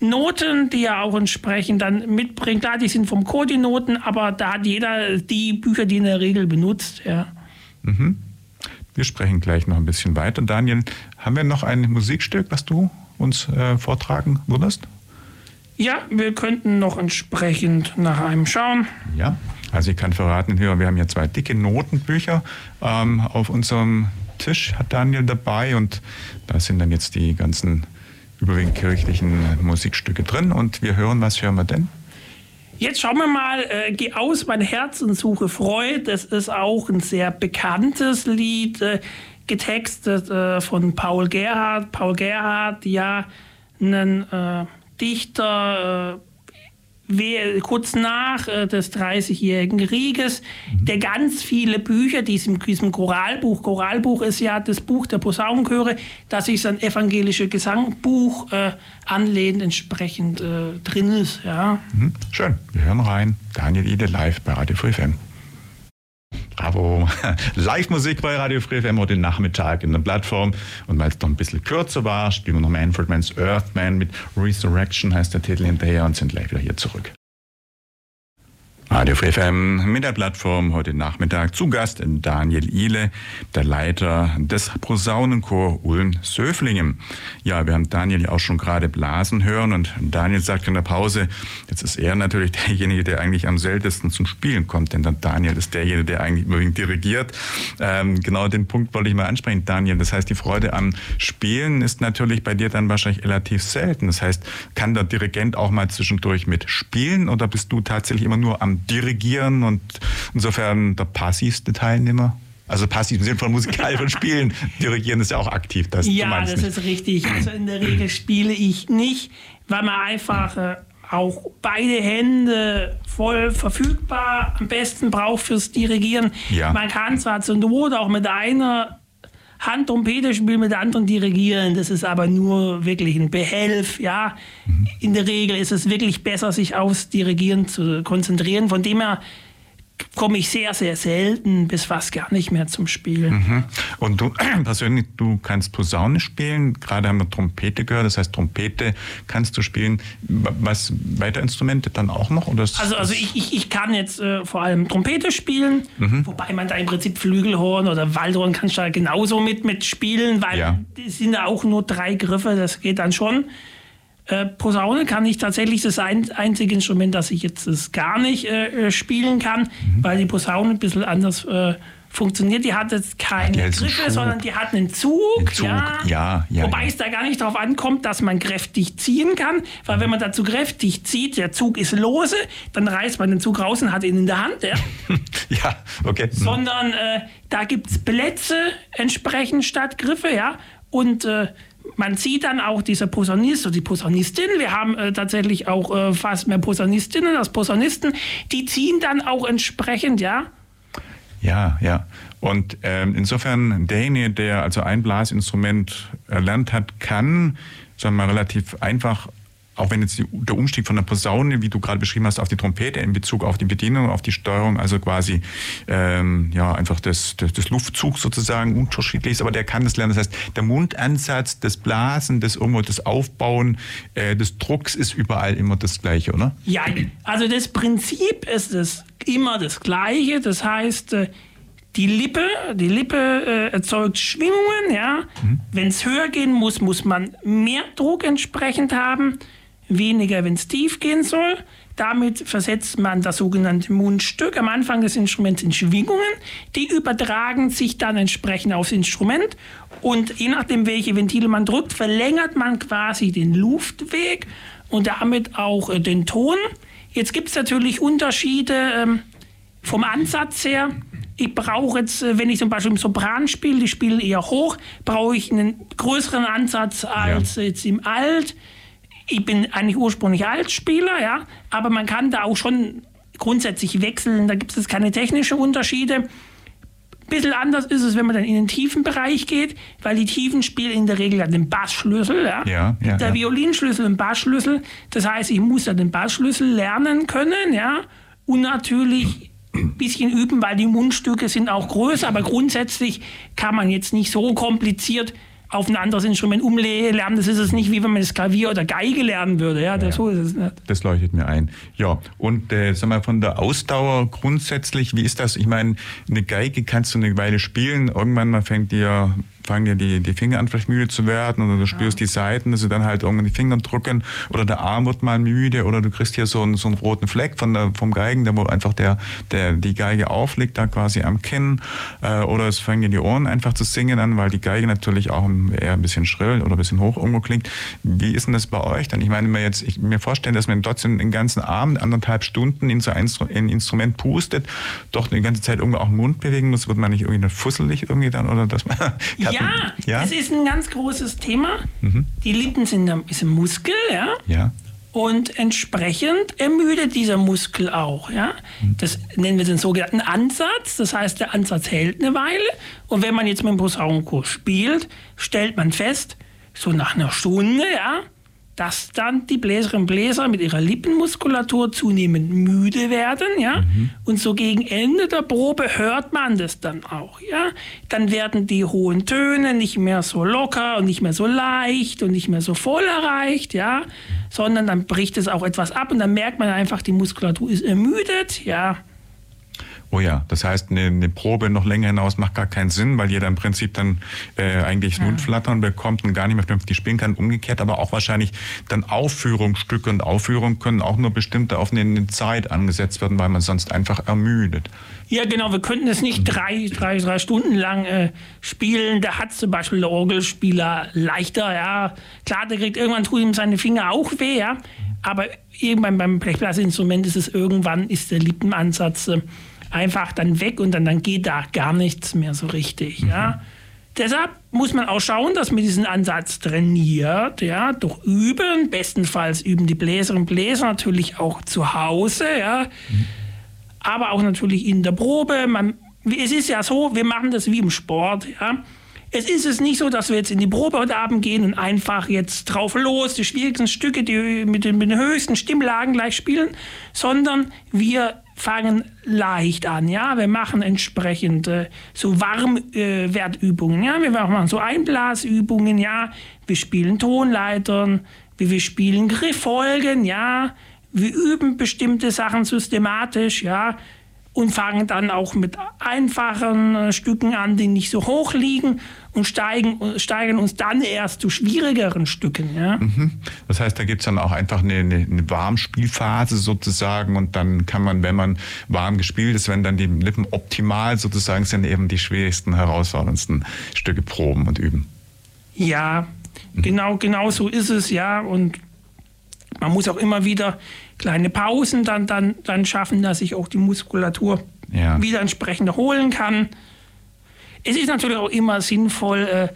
Noten, die er auch entsprechend dann mitbringt. Klar, die sind vom Chor aber da hat jeder die Bücher, die in der Regel benutzt. Ja. Mhm. Wir sprechen gleich noch ein bisschen weiter. Daniel, haben wir noch ein Musikstück, was du uns äh, vortragen würdest? Ja, wir könnten noch entsprechend nach einem schauen. Ja, also ich kann verraten, wir haben hier zwei dicke Notenbücher ähm, auf unserem Tisch, hat Daniel dabei und da sind dann jetzt die ganzen überwiegend kirchlichen Musikstücke drin und wir hören, was hören wir denn? Jetzt schauen wir mal, äh, Geh aus, mein Herz und suche Freud. Das ist auch ein sehr bekanntes Lied, äh, getextet äh, von Paul Gerhardt. Paul Gerhardt, ja, ein äh, Dichter äh, kurz nach äh, des Dreißigjährigen Krieges, mhm. der ganz viele Bücher, diesem, diesem Choralbuch, Choralbuch ist ja das Buch der Posaunenchöre, das sich ein evangelisches Gesangbuch äh, anlehnt, entsprechend äh, drin ist. Ja. Mhm. Schön, wir hören rein. Daniel Ide live bei Radio Free FM. Bravo. Live-Musik bei Radio Free FM heute Nachmittag in der Plattform. Und weil es noch ein bisschen kürzer war, spielen wir noch Manfred Mann's Earthman mit Resurrection, heißt der Titel hinterher und sind gleich wieder hier zurück. Radio Free FM mit der Plattform heute Nachmittag zu Gast Daniel Ihle, der Leiter des Posaunenchor Ulm-Söflingen. Ja, wir haben Daniel ja auch schon gerade blasen hören und Daniel sagt in der Pause, jetzt ist er natürlich derjenige, der eigentlich am seltensten zum Spielen kommt, denn Daniel ist derjenige, der eigentlich überwiegend dirigiert. Ähm, genau den Punkt wollte ich mal ansprechen, Daniel. Das heißt, die Freude am Spielen ist natürlich bei dir dann wahrscheinlich relativ selten. Das heißt, kann der Dirigent auch mal zwischendurch mit spielen oder bist du tatsächlich immer nur am Dirigieren und insofern der passivste Teilnehmer? Also passiv im Sinne von musikalisch von Spielen. Dirigieren ist ja auch aktiv. Das, ja, das nicht. ist richtig. Also in der Regel spiele ich nicht, weil man einfach äh, auch beide Hände voll verfügbar am besten braucht fürs Dirigieren. Ja. Man kann zwar zur Not auch mit einer Hand Trompete spielen, mit der anderen dirigieren. Das ist aber nur wirklich ein Behelf. Ja, mhm. in der Regel ist es wirklich besser, sich aufs Dirigieren zu konzentrieren. Von dem her komme ich sehr, sehr selten bis fast gar nicht mehr zum Spielen. Mhm. Und du persönlich, du kannst Posaune spielen, gerade haben wir Trompete gehört, das heißt Trompete kannst du spielen. Was, weitere Instrumente dann auch noch? Oder also also ich, ich, ich kann jetzt äh, vor allem Trompete spielen, mhm. wobei man da im Prinzip Flügelhorn oder Waldhorn kannst du da genauso mit, mit spielen, weil ja. es sind ja auch nur drei Griffe, das geht dann schon. Äh, Posaune kann ich tatsächlich das ein, einzige Instrument, das ich jetzt das gar nicht äh, äh, spielen kann, mhm. weil die Posaune ein bisschen anders äh, funktioniert. Die hat jetzt keine hat Griffe, sondern die hat einen Zug. Einen Zug. Ja. Ja, ja, Wobei ja. es da gar nicht darauf ankommt, dass man kräftig ziehen kann, weil mhm. wenn man dazu kräftig zieht, der Zug ist lose, dann reißt man den Zug raus und hat ihn in der Hand. Ja, ja okay. Mhm. Sondern äh, da gibt es Plätze entsprechend statt Griffe, ja. Und äh, man sieht dann auch dieser Posaunist oder die Posaunistin, wir haben äh, tatsächlich auch äh, fast mehr Posaunistinnen als Posaunisten, die ziehen dann auch entsprechend, ja. Ja, ja. Und ähm, insofern, derjenige, der also ein Blasinstrument erlernt hat, kann, sagen wir mal, relativ einfach auch wenn jetzt der Umstieg von der Posaune, wie du gerade beschrieben hast, auf die Trompete in Bezug auf die Bedienung, auf die Steuerung, also quasi ähm, ja einfach das, das, das Luftzug sozusagen unterschiedlich ist, aber der kann das lernen. Das heißt, der Mundansatz, das Blasen, das irgendwo das Aufbauen äh, des Drucks ist überall immer das Gleiche, oder? Ja, also das Prinzip ist es immer das Gleiche. Das heißt, äh, die Lippe, die Lippe äh, erzeugt Schwingungen, ja. Mhm. Wenn es höher gehen muss, muss man mehr Druck entsprechend haben weniger, wenn es tief gehen soll. Damit versetzt man das sogenannte Mundstück am Anfang des Instruments in Schwingungen. Die übertragen sich dann entsprechend aufs Instrument. Und je nachdem, welche Ventile man drückt, verlängert man quasi den Luftweg und damit auch äh, den Ton. Jetzt gibt es natürlich Unterschiede ähm, vom Ansatz her. Ich brauche jetzt, äh, wenn ich zum Beispiel im Sopran spiele, die spielen eher hoch, brauche ich einen größeren Ansatz als ja. jetzt im Alt ich bin eigentlich ursprünglich Altspieler, ja, aber man kann da auch schon grundsätzlich wechseln. Da gibt es keine technischen Unterschiede. Ein bisschen anders ist es, wenn man dann in den tiefen Bereich geht, weil die Tiefen spielen in der Regel ja den Bassschlüssel. Ja? Ja, ja, der. Violinschlüssel und Bassschlüssel. Das heißt, ich muss ja den Bassschlüssel lernen können, ja, und natürlich ein bisschen üben, weil die Mundstücke sind auch größer, aber grundsätzlich kann man jetzt nicht so kompliziert auf ein anderes Instrument umlernen. Das ist es nicht, wie wenn man das Klavier oder Geige lernen würde. Ja, das, ja, so ist es nicht. Das leuchtet mir ein. Ja, und äh, sag mal, von der Ausdauer grundsätzlich, wie ist das? Ich meine, eine Geige kannst du eine Weile spielen. Irgendwann mal fängt dir fangen dir die, die Finger an vielleicht müde zu werden oder du spürst ja. die Seiten, dass sie dann halt irgendwann die Finger drücken oder der Arm wird mal müde oder du kriegst hier so einen, so einen roten Fleck von der, vom Geigen, da wo einfach der, der, die Geige aufliegt, da quasi am Kinn äh, oder es fangen dir die Ohren einfach zu singen an, weil die Geige natürlich auch eher ein bisschen schrill oder ein bisschen hoch irgendwo klingt. Wie ist denn das bei euch dann? Ich meine, mir jetzt, ich mir vorstellen, dass man trotzdem den ganzen Abend, anderthalb Stunden in so ein, ein Instrument pustet, doch die ganze Zeit irgendwie auch den Mund bewegen muss, wird man nicht irgendwie fusselig irgendwie dann oder dass man ja, ja, ja, das ist ein ganz großes Thema. Mhm. Die Lippen sind ein, Muskel, ja. Ja. Und entsprechend ermüdet dieser Muskel auch. Ja? Mhm. Das nennen wir den sogenannten Ansatz. Das heißt, der Ansatz hält eine Weile. Und wenn man jetzt mit dem Posaunenkurs spielt, stellt man fest, so nach einer Stunde, ja, dass dann die Bläserinnen und Bläser mit ihrer Lippenmuskulatur zunehmend müde werden, ja. Mhm. Und so gegen Ende der Probe hört man das dann auch, ja. Dann werden die hohen Töne nicht mehr so locker und nicht mehr so leicht und nicht mehr so voll erreicht, ja. Sondern dann bricht es auch etwas ab und dann merkt man einfach, die Muskulatur ist ermüdet, ja. Oh ja, das heißt, eine, eine, Probe noch länger hinaus macht gar keinen Sinn, weil jeder im Prinzip dann äh, eigentlich ja. Mundflattern bekommt und gar nicht mehr vernünftig spielen kann. Umgekehrt aber auch wahrscheinlich dann Aufführungsstücke und Aufführungen können auch nur bestimmte auf eine Zeit angesetzt werden, weil man sonst einfach ermüdet. Ja, genau. Wir könnten es nicht drei, drei, drei Stunden lang äh, spielen. Da hat zum Beispiel der Orgelspieler leichter. Ja, klar, der kriegt irgendwann tut ihm seine Finger auch weh. Ja, aber irgendwann beim Blechblasinstrument ist es irgendwann ist der Lippenansatz äh, einfach dann weg und dann, dann geht da gar nichts mehr so richtig. Mhm. Ja. Deshalb muss man auch schauen, dass man diesen Ansatz trainiert, ja, durch Üben. Bestenfalls üben die Bläserinnen und Bläser natürlich auch zu Hause, ja, mhm. aber auch natürlich in der Probe. Man, es ist ja so, wir machen das wie im Sport, ja. Es ist es nicht so, dass wir jetzt in die Probe heute Abend gehen und einfach jetzt drauf los, die schwierigsten Stücke, die mit den, mit den höchsten Stimmlagen gleich spielen, sondern wir fangen leicht an, ja. Wir machen entsprechend äh, so Warmwertübungen, äh, ja. Wir machen so Einblasübungen, ja. Wir spielen Tonleitern, wir spielen Grifffolgen, ja. Wir üben bestimmte Sachen systematisch, ja und fangen dann auch mit einfachen äh, Stücken an, die nicht so hoch liegen und steigen, steigern uns dann erst zu schwierigeren Stücken. Ja? Mhm. Das heißt, da gibt es dann auch einfach eine, eine, eine, Warmspielphase sozusagen und dann kann man, wenn man warm gespielt ist, wenn dann die Lippen optimal sozusagen sind, eben die schwierigsten, herausforderndsten Stücke proben und üben. Ja, mhm. genau, genau so ist es, ja. Und man muss auch immer wieder kleine Pausen dann, dann, dann schaffen, dass sich auch die Muskulatur ja. wieder entsprechend erholen kann. Es ist natürlich auch immer sinnvoll, äh,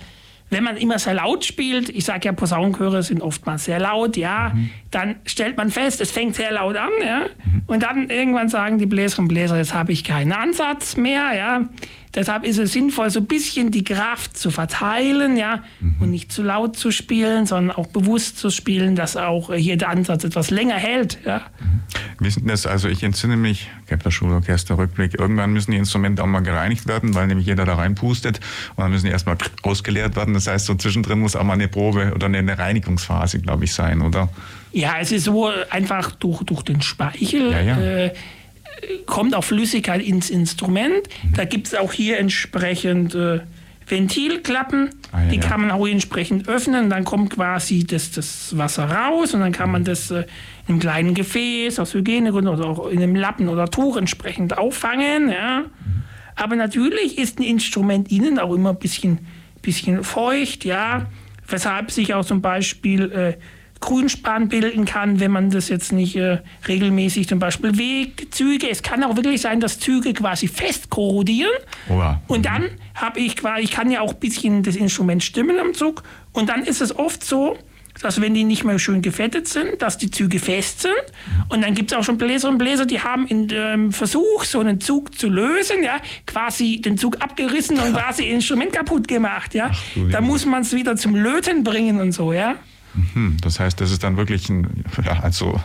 wenn man immer sehr laut spielt, ich sage ja, Posaunenchöre sind oftmals sehr laut, ja, mhm. dann stellt man fest, es fängt sehr laut an, ja, mhm. und dann irgendwann sagen die Bläserinnen und Bläser, jetzt habe ich keinen Ansatz mehr, ja. Deshalb ist es sinnvoll, so ein bisschen die Kraft zu verteilen, ja, mhm. und nicht zu laut zu spielen, sondern auch bewusst zu spielen, dass auch hier der Ansatz etwas länger hält, ja. Mhm. Wie ist das? Also ich entsinne mich, Kepler Schulorchester Rückblick, irgendwann müssen die Instrumente auch mal gereinigt werden, weil nämlich jeder da reinpustet und dann müssen die erstmal ausgeleert werden. Das heißt, so zwischendrin muss auch mal eine Probe oder eine Reinigungsphase, glaube ich, sein, oder? Ja, es ist so einfach durch, durch den Speichel. Ja, ja. Äh, kommt auch Flüssigkeit ins Instrument. Da gibt es auch hier entsprechend äh, Ventilklappen, ah, ja, die kann man auch entsprechend öffnen. Dann kommt quasi das, das Wasser raus und dann kann man mhm. das äh, in einem kleinen Gefäß aus Hygienegründen oder auch in einem Lappen oder Tuch entsprechend auffangen. Ja. Mhm. Aber natürlich ist ein Instrument innen auch immer ein bisschen, bisschen feucht, ja, weshalb sich auch zum Beispiel äh, Grünspan bilden kann, wenn man das jetzt nicht äh, regelmäßig zum Beispiel wegt, Züge. Es kann auch wirklich sein, dass Züge quasi fest korrodieren. Oh ja. Und dann habe ich quasi, ich kann ja auch ein bisschen das Instrument stimmen am Zug. Und dann ist es oft so, dass wenn die nicht mehr schön gefettet sind, dass die Züge fest sind. Und dann gibt es auch schon Bläserinnen und Bläser, die haben in dem Versuch, so einen Zug zu lösen, ja, quasi den Zug abgerissen und quasi Instrument kaputt gemacht. Ja. Da muss man es wieder zum Löten bringen und so, ja. Mhm. Das heißt, das ist dann wirklich ein, ja, also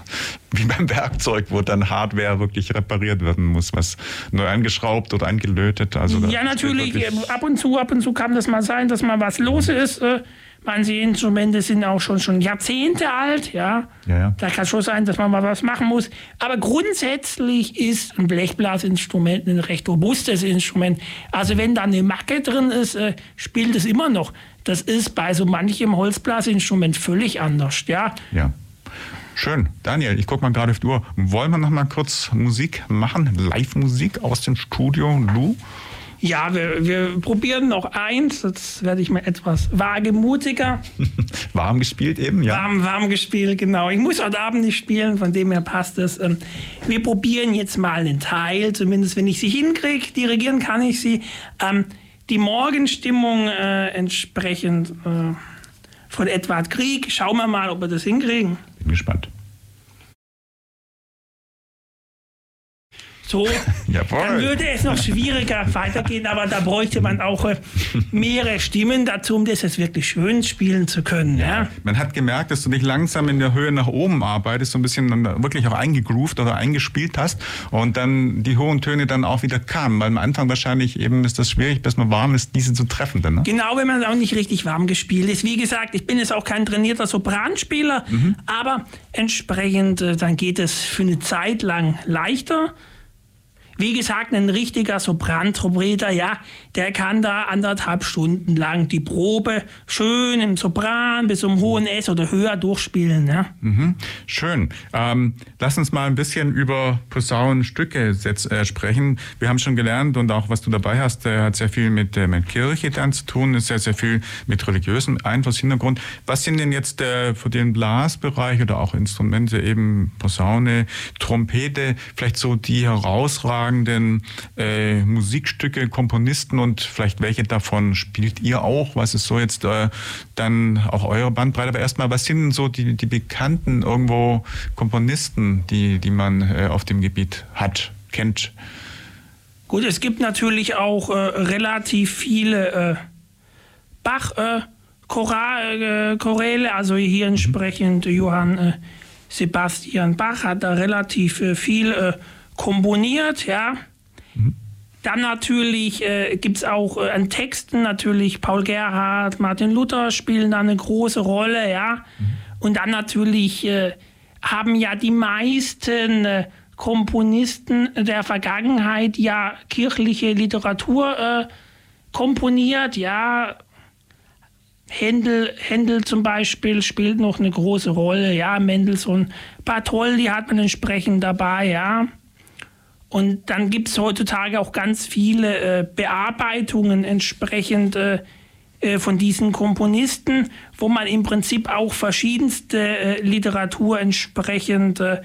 wie beim Werkzeug, wo dann Hardware wirklich repariert werden muss, was neu angeschraubt oder angelötet. Also ja, natürlich. Ab und zu, ab und zu kann das mal sein, dass mal was los ist. Manche Instrumente sind auch schon, schon Jahrzehnte alt, ja. ja, ja. Da kann schon sein, dass man mal was machen muss. Aber grundsätzlich ist ein Blechblasinstrument ein recht robustes Instrument. Also wenn da eine Macke drin ist, äh, spielt es immer noch. Das ist bei so manchem Holzblasinstrument völlig anders, ja. Ja. Schön. Daniel, ich gucke mal gerade auf die Uhr. Wollen wir noch mal kurz Musik machen? Live-Musik aus dem Studio, Lou? Ja, wir, wir probieren noch eins. Jetzt werde ich mal etwas wagemutiger. warm gespielt eben, ja. Warm, warm gespielt, genau. Ich muss heute Abend nicht spielen, von dem her passt es. Ähm, wir probieren jetzt mal einen Teil, zumindest wenn ich sie hinkriege. Dirigieren kann ich sie. Ähm, die Morgenstimmung äh, entsprechend äh, von Edward Krieg. Schauen wir mal, ob wir das hinkriegen. Bin gespannt. So, dann würde es noch schwieriger weitergehen, aber da bräuchte man auch äh, mehrere Stimmen dazu, um das jetzt wirklich schön spielen zu können. Ja. ja. Man hat gemerkt, dass du dich langsam in der Höhe nach oben arbeitest, so ein bisschen wirklich auch eingegroovt oder eingespielt hast und dann die hohen Töne dann auch wieder kamen, weil am Anfang wahrscheinlich eben ist das schwierig, bis man warm ist, diese zu treffen. Dann, ne? Genau, wenn man auch nicht richtig warm gespielt ist. Wie gesagt, ich bin jetzt auch kein trainierter Sopranspieler, mhm. aber entsprechend, äh, dann geht es für eine Zeit lang leichter. Wie gesagt, ein richtiger Soprantrompeter, ja, der kann da anderthalb Stunden lang die Probe schön im Sopran bis zum hohen S oder höher durchspielen. Ja. Mhm. Schön. Ähm, lass uns mal ein bisschen über Posaunenstücke äh, sprechen. Wir haben schon gelernt und auch was du dabei hast, äh, hat sehr viel mit, äh, mit Kirche dann zu tun, ist sehr, sehr viel mit religiösem Einfluss, Hintergrund. Was sind denn jetzt äh, für den Blasbereich oder auch Instrumente, eben Posaune, Trompete, vielleicht so die herausragenden herausragenden äh, Musikstücke, Komponisten und vielleicht welche davon spielt ihr auch? Was ist so jetzt äh, dann auch eure Bandbreite? Aber erstmal, was sind so die, die bekannten irgendwo Komponisten, die, die man äh, auf dem Gebiet hat, kennt? Gut, es gibt natürlich auch äh, relativ viele äh, Bach- äh, Choräle, also hier entsprechend Johann Sebastian Bach hat da relativ viel komponiert, ja. Mhm. Dann natürlich äh, gibt es auch äh, an Texten natürlich Paul Gerhardt, Martin Luther spielen da eine große Rolle, ja. Mhm. Und dann natürlich äh, haben ja die meisten äh, Komponisten der Vergangenheit ja kirchliche Literatur äh, komponiert, ja. Händel, Händel zum Beispiel spielt noch eine große Rolle, ja. Mendelssohn, Bartholdy hat man entsprechend dabei, ja. Und dann gibt es heutzutage auch ganz viele äh, Bearbeitungen entsprechend äh, äh, von diesen Komponisten, wo man im Prinzip auch verschiedenste äh, Literatur entsprechend äh,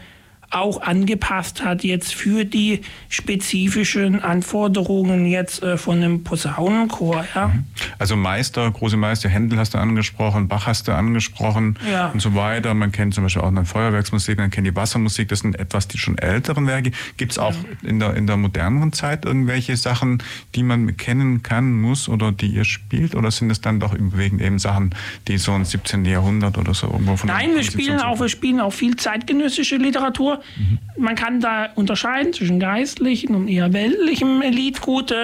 auch angepasst hat jetzt für die spezifischen Anforderungen jetzt äh, von einem Posaunenchor. Ja. Mhm. Also Meister, große Meister, Händel hast du angesprochen, Bach hast du angesprochen ja. und so weiter. Man kennt zum Beispiel auch eine Feuerwerksmusik, man kennt die Wassermusik, das sind etwas die schon älteren Werke. Gibt es auch ja. in, der, in der moderneren Zeit irgendwelche Sachen, die man kennen kann, muss oder die ihr spielt? Oder sind es dann doch überwiegend eben Sachen, die so im 17. Jahrhundert oder so irgendwo von Nein, wir spielen, auch, wir spielen auch viel zeitgenössische Literatur. Mhm. Man kann da unterscheiden zwischen geistlichen und eher weltlichem Liedgut.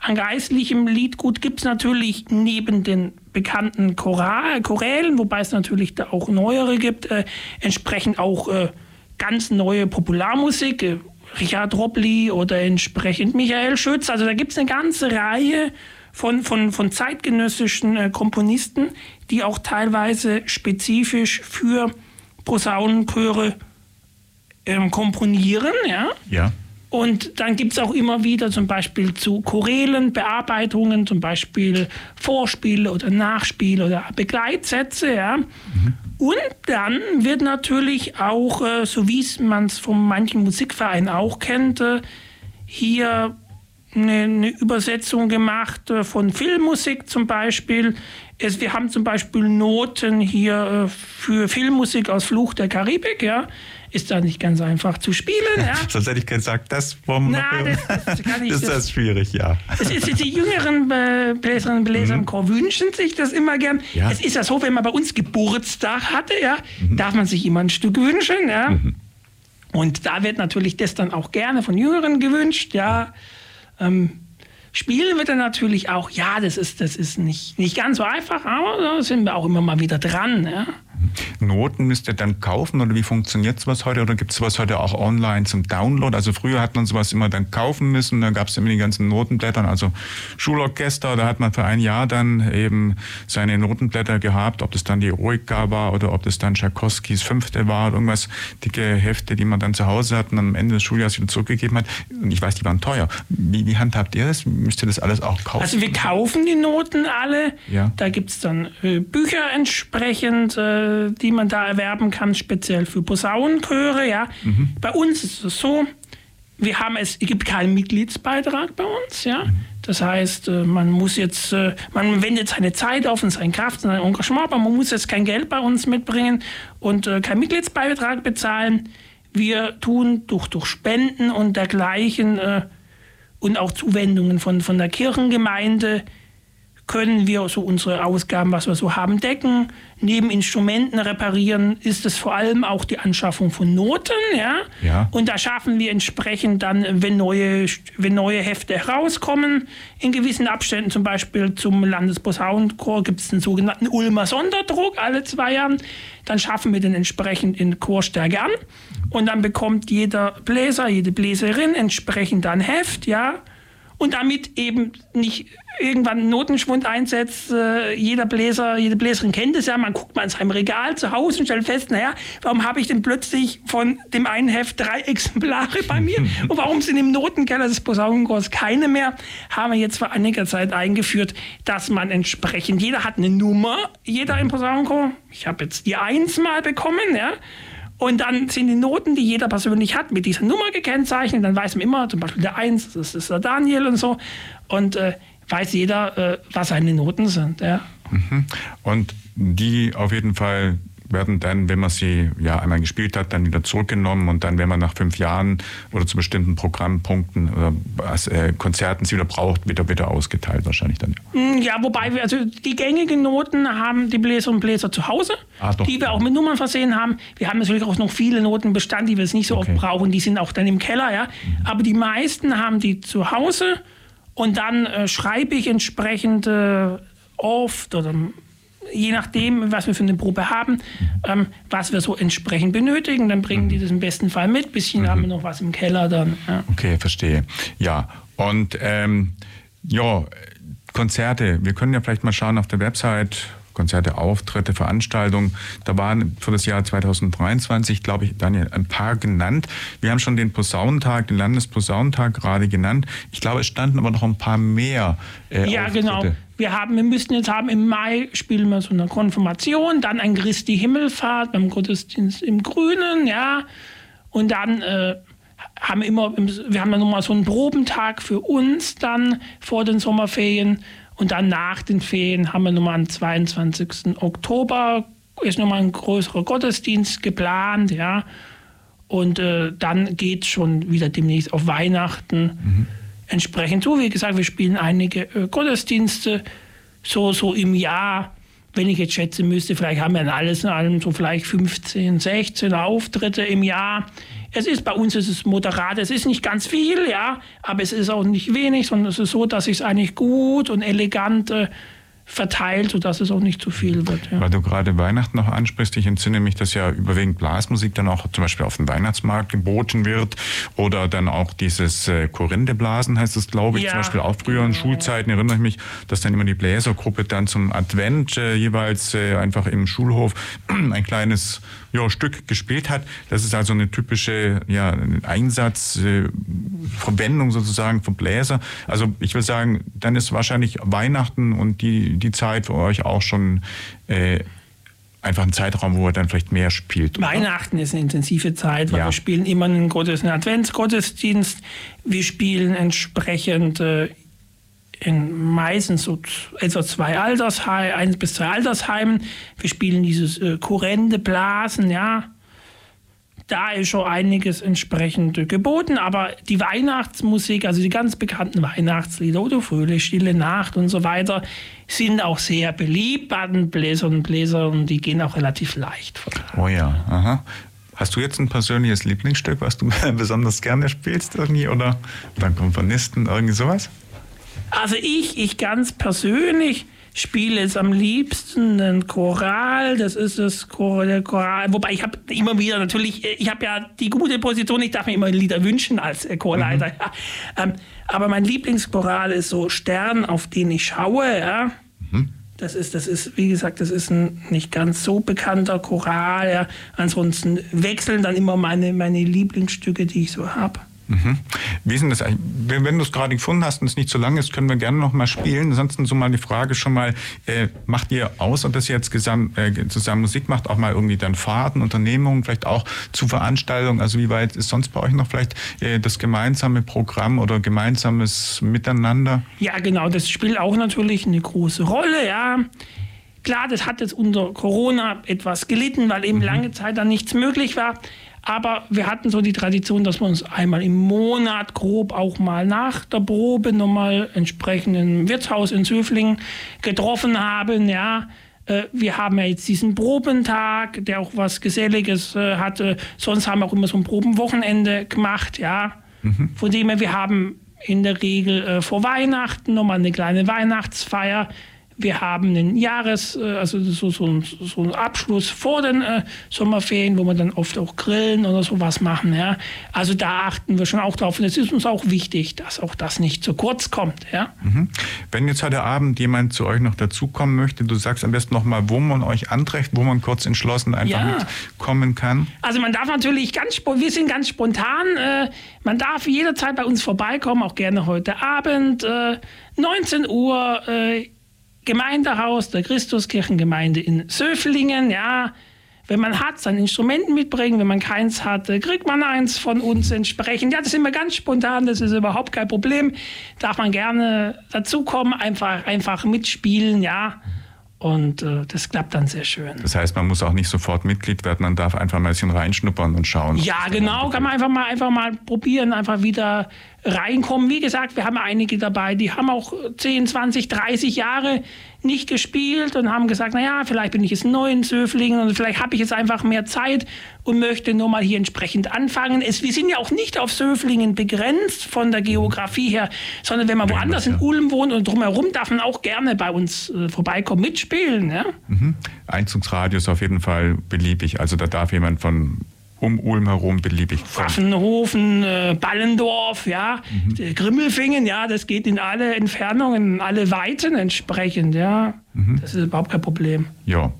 An geistlichem Liedgut gibt es natürlich neben den bekannten Choral, Chorälen, wobei es natürlich da auch neuere gibt, äh, entsprechend auch äh, ganz neue Popularmusik, äh, Richard Robley oder entsprechend Michael Schütz. Also da gibt es eine ganze Reihe von, von, von zeitgenössischen äh, Komponisten, die auch teilweise spezifisch für Posaunenchöre ähm, komponieren, ja. Ja. Und dann gibt es auch immer wieder zum Beispiel zu Chorälen Bearbeitungen, zum Beispiel Vorspiele oder Nachspiele oder Begleitsätze. Ja. Mhm. Und dann wird natürlich auch, äh, so wie man es von manchen Musikvereinen auch kennt, äh, hier eine, eine, Übersetzung gemacht äh, von Filmmusik zum Beispiel. Es, wir haben zum Beispiel Noten hier für Filmmusik aus Fluch der Karibik. Ja ist da nicht ganz einfach zu spielen. Ja. Sonst hätte ich gesagt, das vom Na, das, das, kann ich, ist das, schwierig, ja. Es ist, die jüngeren äh, Bläserinnen und Bläser mhm. im Chor wünschen sich das immer gern. Ja. Es ist ja so, wenn man bei uns Geburtstag hatte, ja, mhm. darf man sich immer ein Stück wünschen. Ja. Mhm. Und da wird natürlich das dann auch gerne von Jüngeren gewünscht, ja. Ähm, Spielen wird dann natürlich auch, ja, das ist, das ist nicht, nicht ganz so einfach, aber da sind wir auch immer mal wieder dran. Ja. Noten müsst ihr dann kaufen oder wie funktioniert sowas heute? Oder gibt es sowas heute auch online zum Download? Also früher hat man sowas immer dann kaufen müssen, dann gab es immer die ganzen Notenblätter, also Schulorchester, da hat man für ein Jahr dann eben seine Notenblätter gehabt, ob das dann die Eroica war oder ob das dann Tchaikovskis Fünfte war oder irgendwas, dicke Hefte, die man dann zu Hause hat und am Ende des Schuljahres wieder zurückgegeben hat. Und ich weiß, die waren teuer. Wie, wie handhabt ihr das? Müsst ihr das alles auch kaufen? Also wir kaufen die Noten alle. Ja. Da gibt es dann äh, Bücher entsprechend. Äh, die man da erwerben kann, speziell für Posaunenchöre. Ja. Mhm. Bei uns ist es so, wir haben es, es gibt keinen Mitgliedsbeitrag bei uns. Ja. Mhm. Das heißt, äh, man muss jetzt, äh, man wendet seine Zeit auf und seine Kraft und sein Engagement, aber man muss jetzt kein Geld bei uns mitbringen und äh, keinen Mitgliedsbeitrag bezahlen. Wir tun durch, durch Spenden und dergleichen und auch Zuwendungen von, von der Kirchengemeinde können wir so unsere Ausgaben, was wir so haben, decken. Neben Instrumenten reparieren ist es vor allem auch die Anschaffung von Noten. Ja? ja. Und da schaffen wir entsprechend dann, wenn neue, wenn neue Hefte herauskommen, in gewissen Abständen, zum Beispiel zum Landesposaunenchor gibt es den sogenannten Ulmer Sonderdruck alle zwei Jahre. Dann schaffen wir den entsprechend in Chorstärke an. Und dann bekommt jeder Bläser, jede Bläserin entsprechend ein Heft, ja, und damit eben nicht irgendwann Notenschwund einsetzt. Äh, jeder Bläser, jede Bläserin kennt es ja. Man guckt mal in seinem Regal zu Hause und stellt fest, naja, warum habe ich denn plötzlich von dem einen Heft drei Exemplare bei mir? und warum sind im Notenkeller des Posaunenchors keine mehr? Haben wir jetzt vor einiger Zeit eingeführt, dass man entsprechend, jeder hat eine Nummer, jeder im Posaunenchor. Ich habe jetzt die Eins mal bekommen, ja. Und dann sind die Noten, die jeder persönlich hat, mit dieser Nummer gekennzeichnet. Dann weiß man immer, zum Beispiel der Eins, das ist der Daniel und so. Und äh, weiß jeder, äh, was seine Noten sind. Ja. Mhm. Und die auf jeden Fall werden dann, wenn man sie ja einmal gespielt hat, dann wieder zurückgenommen und dann, wenn man nach fünf Jahren oder zu bestimmten Programmpunkten oder äh, Konzerten sie wieder braucht, wieder wieder ausgeteilt wahrscheinlich dann. Mm, ja, wobei wir, also die gängigen Noten haben die Bläser und Bläser zu Hause, ah, die wir auch mit Nummern versehen haben. Wir haben natürlich auch noch viele Notenbestand, die wir jetzt nicht so okay. oft brauchen, die sind auch dann im Keller, ja. Mhm. Aber die meisten haben die zu Hause und dann äh, schreibe ich entsprechend äh, oft oder je nachdem, was wir für eine Probe haben, ähm, was wir so entsprechend benötigen, dann bringen die das im besten Fall mit. Ein bisschen mhm. haben wir noch was im Keller dann. Ja. Okay, verstehe. Ja, und ähm, ja, Konzerte. Wir können ja vielleicht mal schauen auf der Website Konzerte, Auftritte, Veranstaltungen. Da waren für das Jahr 2023, glaube ich, Daniel, ein paar genannt. Wir haben schon den Posaunentag, den Landesposaunentag gerade genannt. Ich glaube, es standen aber noch ein paar mehr. Äh, ja, Auftritte. genau. Wir, haben, wir müssten jetzt haben, im Mai spielen wir so eine Konfirmation, dann ein Christi Himmelfahrt beim Gottesdienst im Grünen, ja. Und dann äh, haben wir immer, wir haben dann nochmal so einen Probentag für uns dann vor den Sommerferien. Und dann nach den Ferien haben wir nochmal am 22. Oktober ist nochmal ein größerer Gottesdienst geplant, ja. Und äh, dann geht es schon wieder demnächst auf Weihnachten mhm. entsprechend zu. Wie gesagt, wir spielen einige äh, Gottesdienste so, so im Jahr. Wenn ich jetzt schätzen müsste, vielleicht haben wir in alles in allem so vielleicht 15, 16 Auftritte im Jahr. Es ist bei uns ist es moderat, es ist nicht ganz viel, ja, aber es ist auch nicht wenig, sondern es ist so, dass ich es eigentlich gut und elegant äh, verteilt, sodass es auch nicht zu viel wird. Ja. Weil du gerade Weihnachten noch ansprichst, ich entsinne mich, dass ja überwiegend Blasmusik dann auch zum Beispiel auf dem Weihnachtsmarkt geboten wird oder dann auch dieses äh, Korintheblasen heißt es, glaube ich, ja. zum Beispiel auch früher in Schulzeiten erinnere ich mich, dass dann immer die Bläsergruppe dann zum Advent äh, jeweils äh, einfach im Schulhof ein kleines ja, Stück gespielt hat. Das ist also eine typische ja, Einsatz, äh, Verwendung sozusagen von Bläser. Also ich würde sagen, dann ist wahrscheinlich Weihnachten und die, die Zeit für euch auch schon äh, einfach ein Zeitraum, wo er dann vielleicht mehr spielt. Oder? Weihnachten ist eine intensive Zeit, weil ja. wir spielen immer einen, Gottes, einen Adventsgottesdienst. Wir spielen entsprechend äh, in meistens so etwa zwei Altersheimen, eins bis zwei Altersheimen. Wir spielen dieses äh, Kurrende Blasen, ja. Da ist schon einiges entsprechend geboten, aber die Weihnachtsmusik, also die ganz bekannten Weihnachtslieder, Odo Fröhlich, Stille Nacht und so weiter, sind auch sehr beliebt bei den Bläsern und Bläsern. Die gehen auch relativ leicht. Oh ja, aha. Hast du jetzt ein persönliches Lieblingsstück, was du besonders gerne spielst irgendwie oder beim Komponisten, irgendwie sowas? Also ich, ich ganz persönlich spiele jetzt am liebsten einen Choral. Das ist das Choral. Wobei ich habe immer wieder natürlich, ich habe ja die gute Position, ich darf mir immer Lieder wünschen als Chorleiter. Mhm. Ja. Ähm, aber mein Lieblingschoral ist so Stern, auf den ich schaue. Ja. Mhm. Das ist, das ist, wie gesagt, das ist ein nicht ganz so bekannter Choral. Ja. Ansonsten wechseln dann immer meine, meine Lieblingsstücke, die ich so habe. Mhm. Wie ist denn das eigentlich? Wenn, wenn du es gerade gefunden hast und es nicht so lang ist, können wir gerne noch mal spielen. Ansonsten so mal die Frage schon mal, äh, macht ihr außer dass ihr jetzt gesam, äh, zusammen Musik macht, auch mal irgendwie dann Fahrten, Unternehmungen, vielleicht auch zu Veranstaltungen? Also wie weit ist sonst bei euch noch vielleicht äh, das gemeinsame Programm oder gemeinsames Miteinander? Ja, genau, das spielt auch natürlich eine große Rolle, ja. Klar, das hat jetzt unter Corona etwas gelitten, weil eben mhm. lange Zeit dann nichts möglich war. Aber wir hatten so die Tradition, dass wir uns einmal im Monat grob auch mal nach der Probe nochmal entsprechend im Wirtshaus in Söflingen getroffen haben. Ja, äh, wir haben ja jetzt diesen Probentag, der auch was Geselliges äh, hatte. Sonst haben wir auch immer so ein Probenwochenende gemacht. Ja, mhm. von dem her, wir haben in der Regel äh, vor Weihnachten nochmal eine kleine Weihnachtsfeier wir haben einen Jahres, äh, also so, so, so einen Abschluss vor den äh, Sommerferien, wo wir dann oft auch grillen oder sowas machen. Ja. Also da achten wir schon auch drauf. Und es ist uns auch wichtig, dass auch das nicht zu kurz kommt. Ja. Mhm. Wenn jetzt heute Abend jemand zu euch noch dazukommen möchte, du sagst am besten nochmal, wo man euch anträgt, wo man kurz entschlossen einfach ja. mitkommen kann. Also man darf natürlich ganz, wir sind ganz spontan, äh, man darf jederzeit bei uns vorbeikommen, auch gerne heute Abend, äh, 19 Uhr. Äh, Gemeindehaus der Christuskirchengemeinde in Söflingen, ja. Wenn man hat, sein Instrument mitbringen. Wenn man keins hat, kriegt man eins von uns entsprechend. Ja, das ist immer ganz spontan, das ist überhaupt kein Problem. Darf man gerne dazukommen, einfach, einfach mitspielen, ja. Und äh, das klappt dann sehr schön. Das heißt, man muss auch nicht sofort Mitglied werden, man darf einfach mal ein bisschen reinschnuppern und schauen. Ja, genau, kann man einfach mal, einfach mal probieren, einfach wieder reinkommen. Wie gesagt, wir haben einige dabei, die haben auch 10, 20, 30 Jahre nicht gespielt und haben gesagt, naja, vielleicht bin ich jetzt neu in Söflingen und vielleicht habe ich jetzt einfach mehr Zeit und möchte nur mal hier entsprechend anfangen. Es, wir sind ja auch nicht auf Söflingen begrenzt von der Geografie her, sondern wenn man woanders in Ulm wohnt und drumherum darf man auch gerne bei uns äh, vorbeikommen, mitspielen. Ja? Mhm. Einzugsradius auf jeden Fall beliebig. Also da darf jemand von um Ulm herum beliebig. Pfaffenhofen, äh, Ballendorf, ja, mhm. Grimmelfingen, ja, das geht in alle Entfernungen, in alle Weiten entsprechend, ja. Mhm. Das ist überhaupt kein Problem. Ja.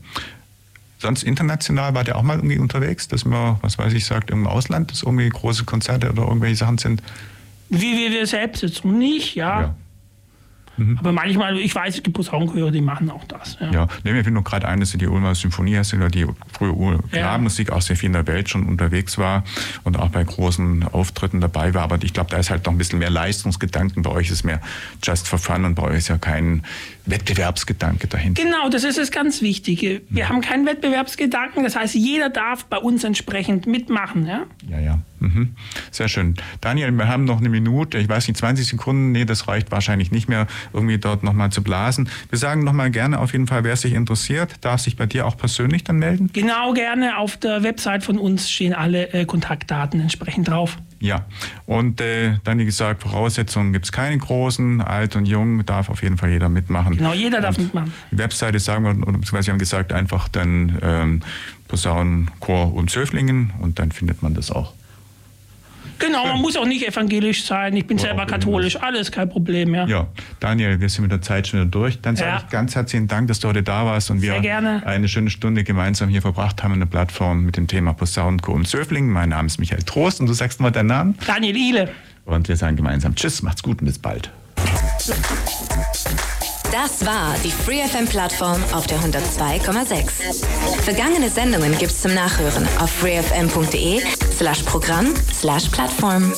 Sonst international war der auch mal irgendwie unterwegs, dass man, was weiß ich, sagt, im Ausland, dass irgendwie große Konzerte oder irgendwelche Sachen sind? Wie wir selbst jetzt nicht, ja. ja. Mhm. Aber manchmal, ich weiß, es gibt Posaunenchöre, die machen auch das. Ja, ja. Nee, mir fällt nur gerade ein, dass die Ulmer Symphoniehersteller, die früher Klarmusik ja. auch sehr viel in der Welt schon unterwegs war und auch bei großen Auftritten dabei war. Aber ich glaube, da ist halt noch ein bisschen mehr Leistungsgedanken. Bei euch ist mehr just for fun und bei euch ist ja kein Wettbewerbsgedanke dahinter. Genau, das ist das ganz Wichtige. Wir mhm. haben keinen Wettbewerbsgedanken, das heißt, jeder darf bei uns entsprechend mitmachen. Ja, ja. ja. Mhm. Sehr schön. Daniel, wir haben noch eine Minute, ich weiß nicht, 20 Sekunden, nee, das reicht wahrscheinlich nicht mehr, irgendwie dort nochmal zu blasen. Wir sagen nochmal gerne auf jeden Fall, wer sich interessiert, darf sich bei dir auch persönlich dann melden? Genau, gerne. Auf der Website von uns stehen alle äh, Kontaktdaten entsprechend drauf. Ja, und äh, dann wie gesagt, Voraussetzungen gibt es keine großen, alt und jung, darf auf jeden Fall jeder mitmachen. Genau, jeder darf und mitmachen. Die Webseite sagen wir, beziehungsweise haben gesagt, einfach dann ähm, Posaunenchor und Zöflingen und dann findet man das auch. Genau, man muss auch nicht evangelisch sein. Ich bin Oder selber katholisch, alles kein Problem. Ja. ja, Daniel, wir sind mit der Zeit schon wieder durch. Dann sage ja. ich ganz herzlichen Dank, dass du heute da warst und wir eine schöne Stunde gemeinsam hier verbracht haben in der Plattform mit dem Thema Posaunenchor und Söfling. Mein Name ist Michael Trost und du sagst mal deinen Namen. Daniel Ile. Und wir sagen gemeinsam Tschüss, macht's gut und bis bald. Das war die FreeFM-Plattform auf der 102,6. Vergangene Sendungen gibt's zum Nachhören auf freefm.de slash Programm slash Plattform.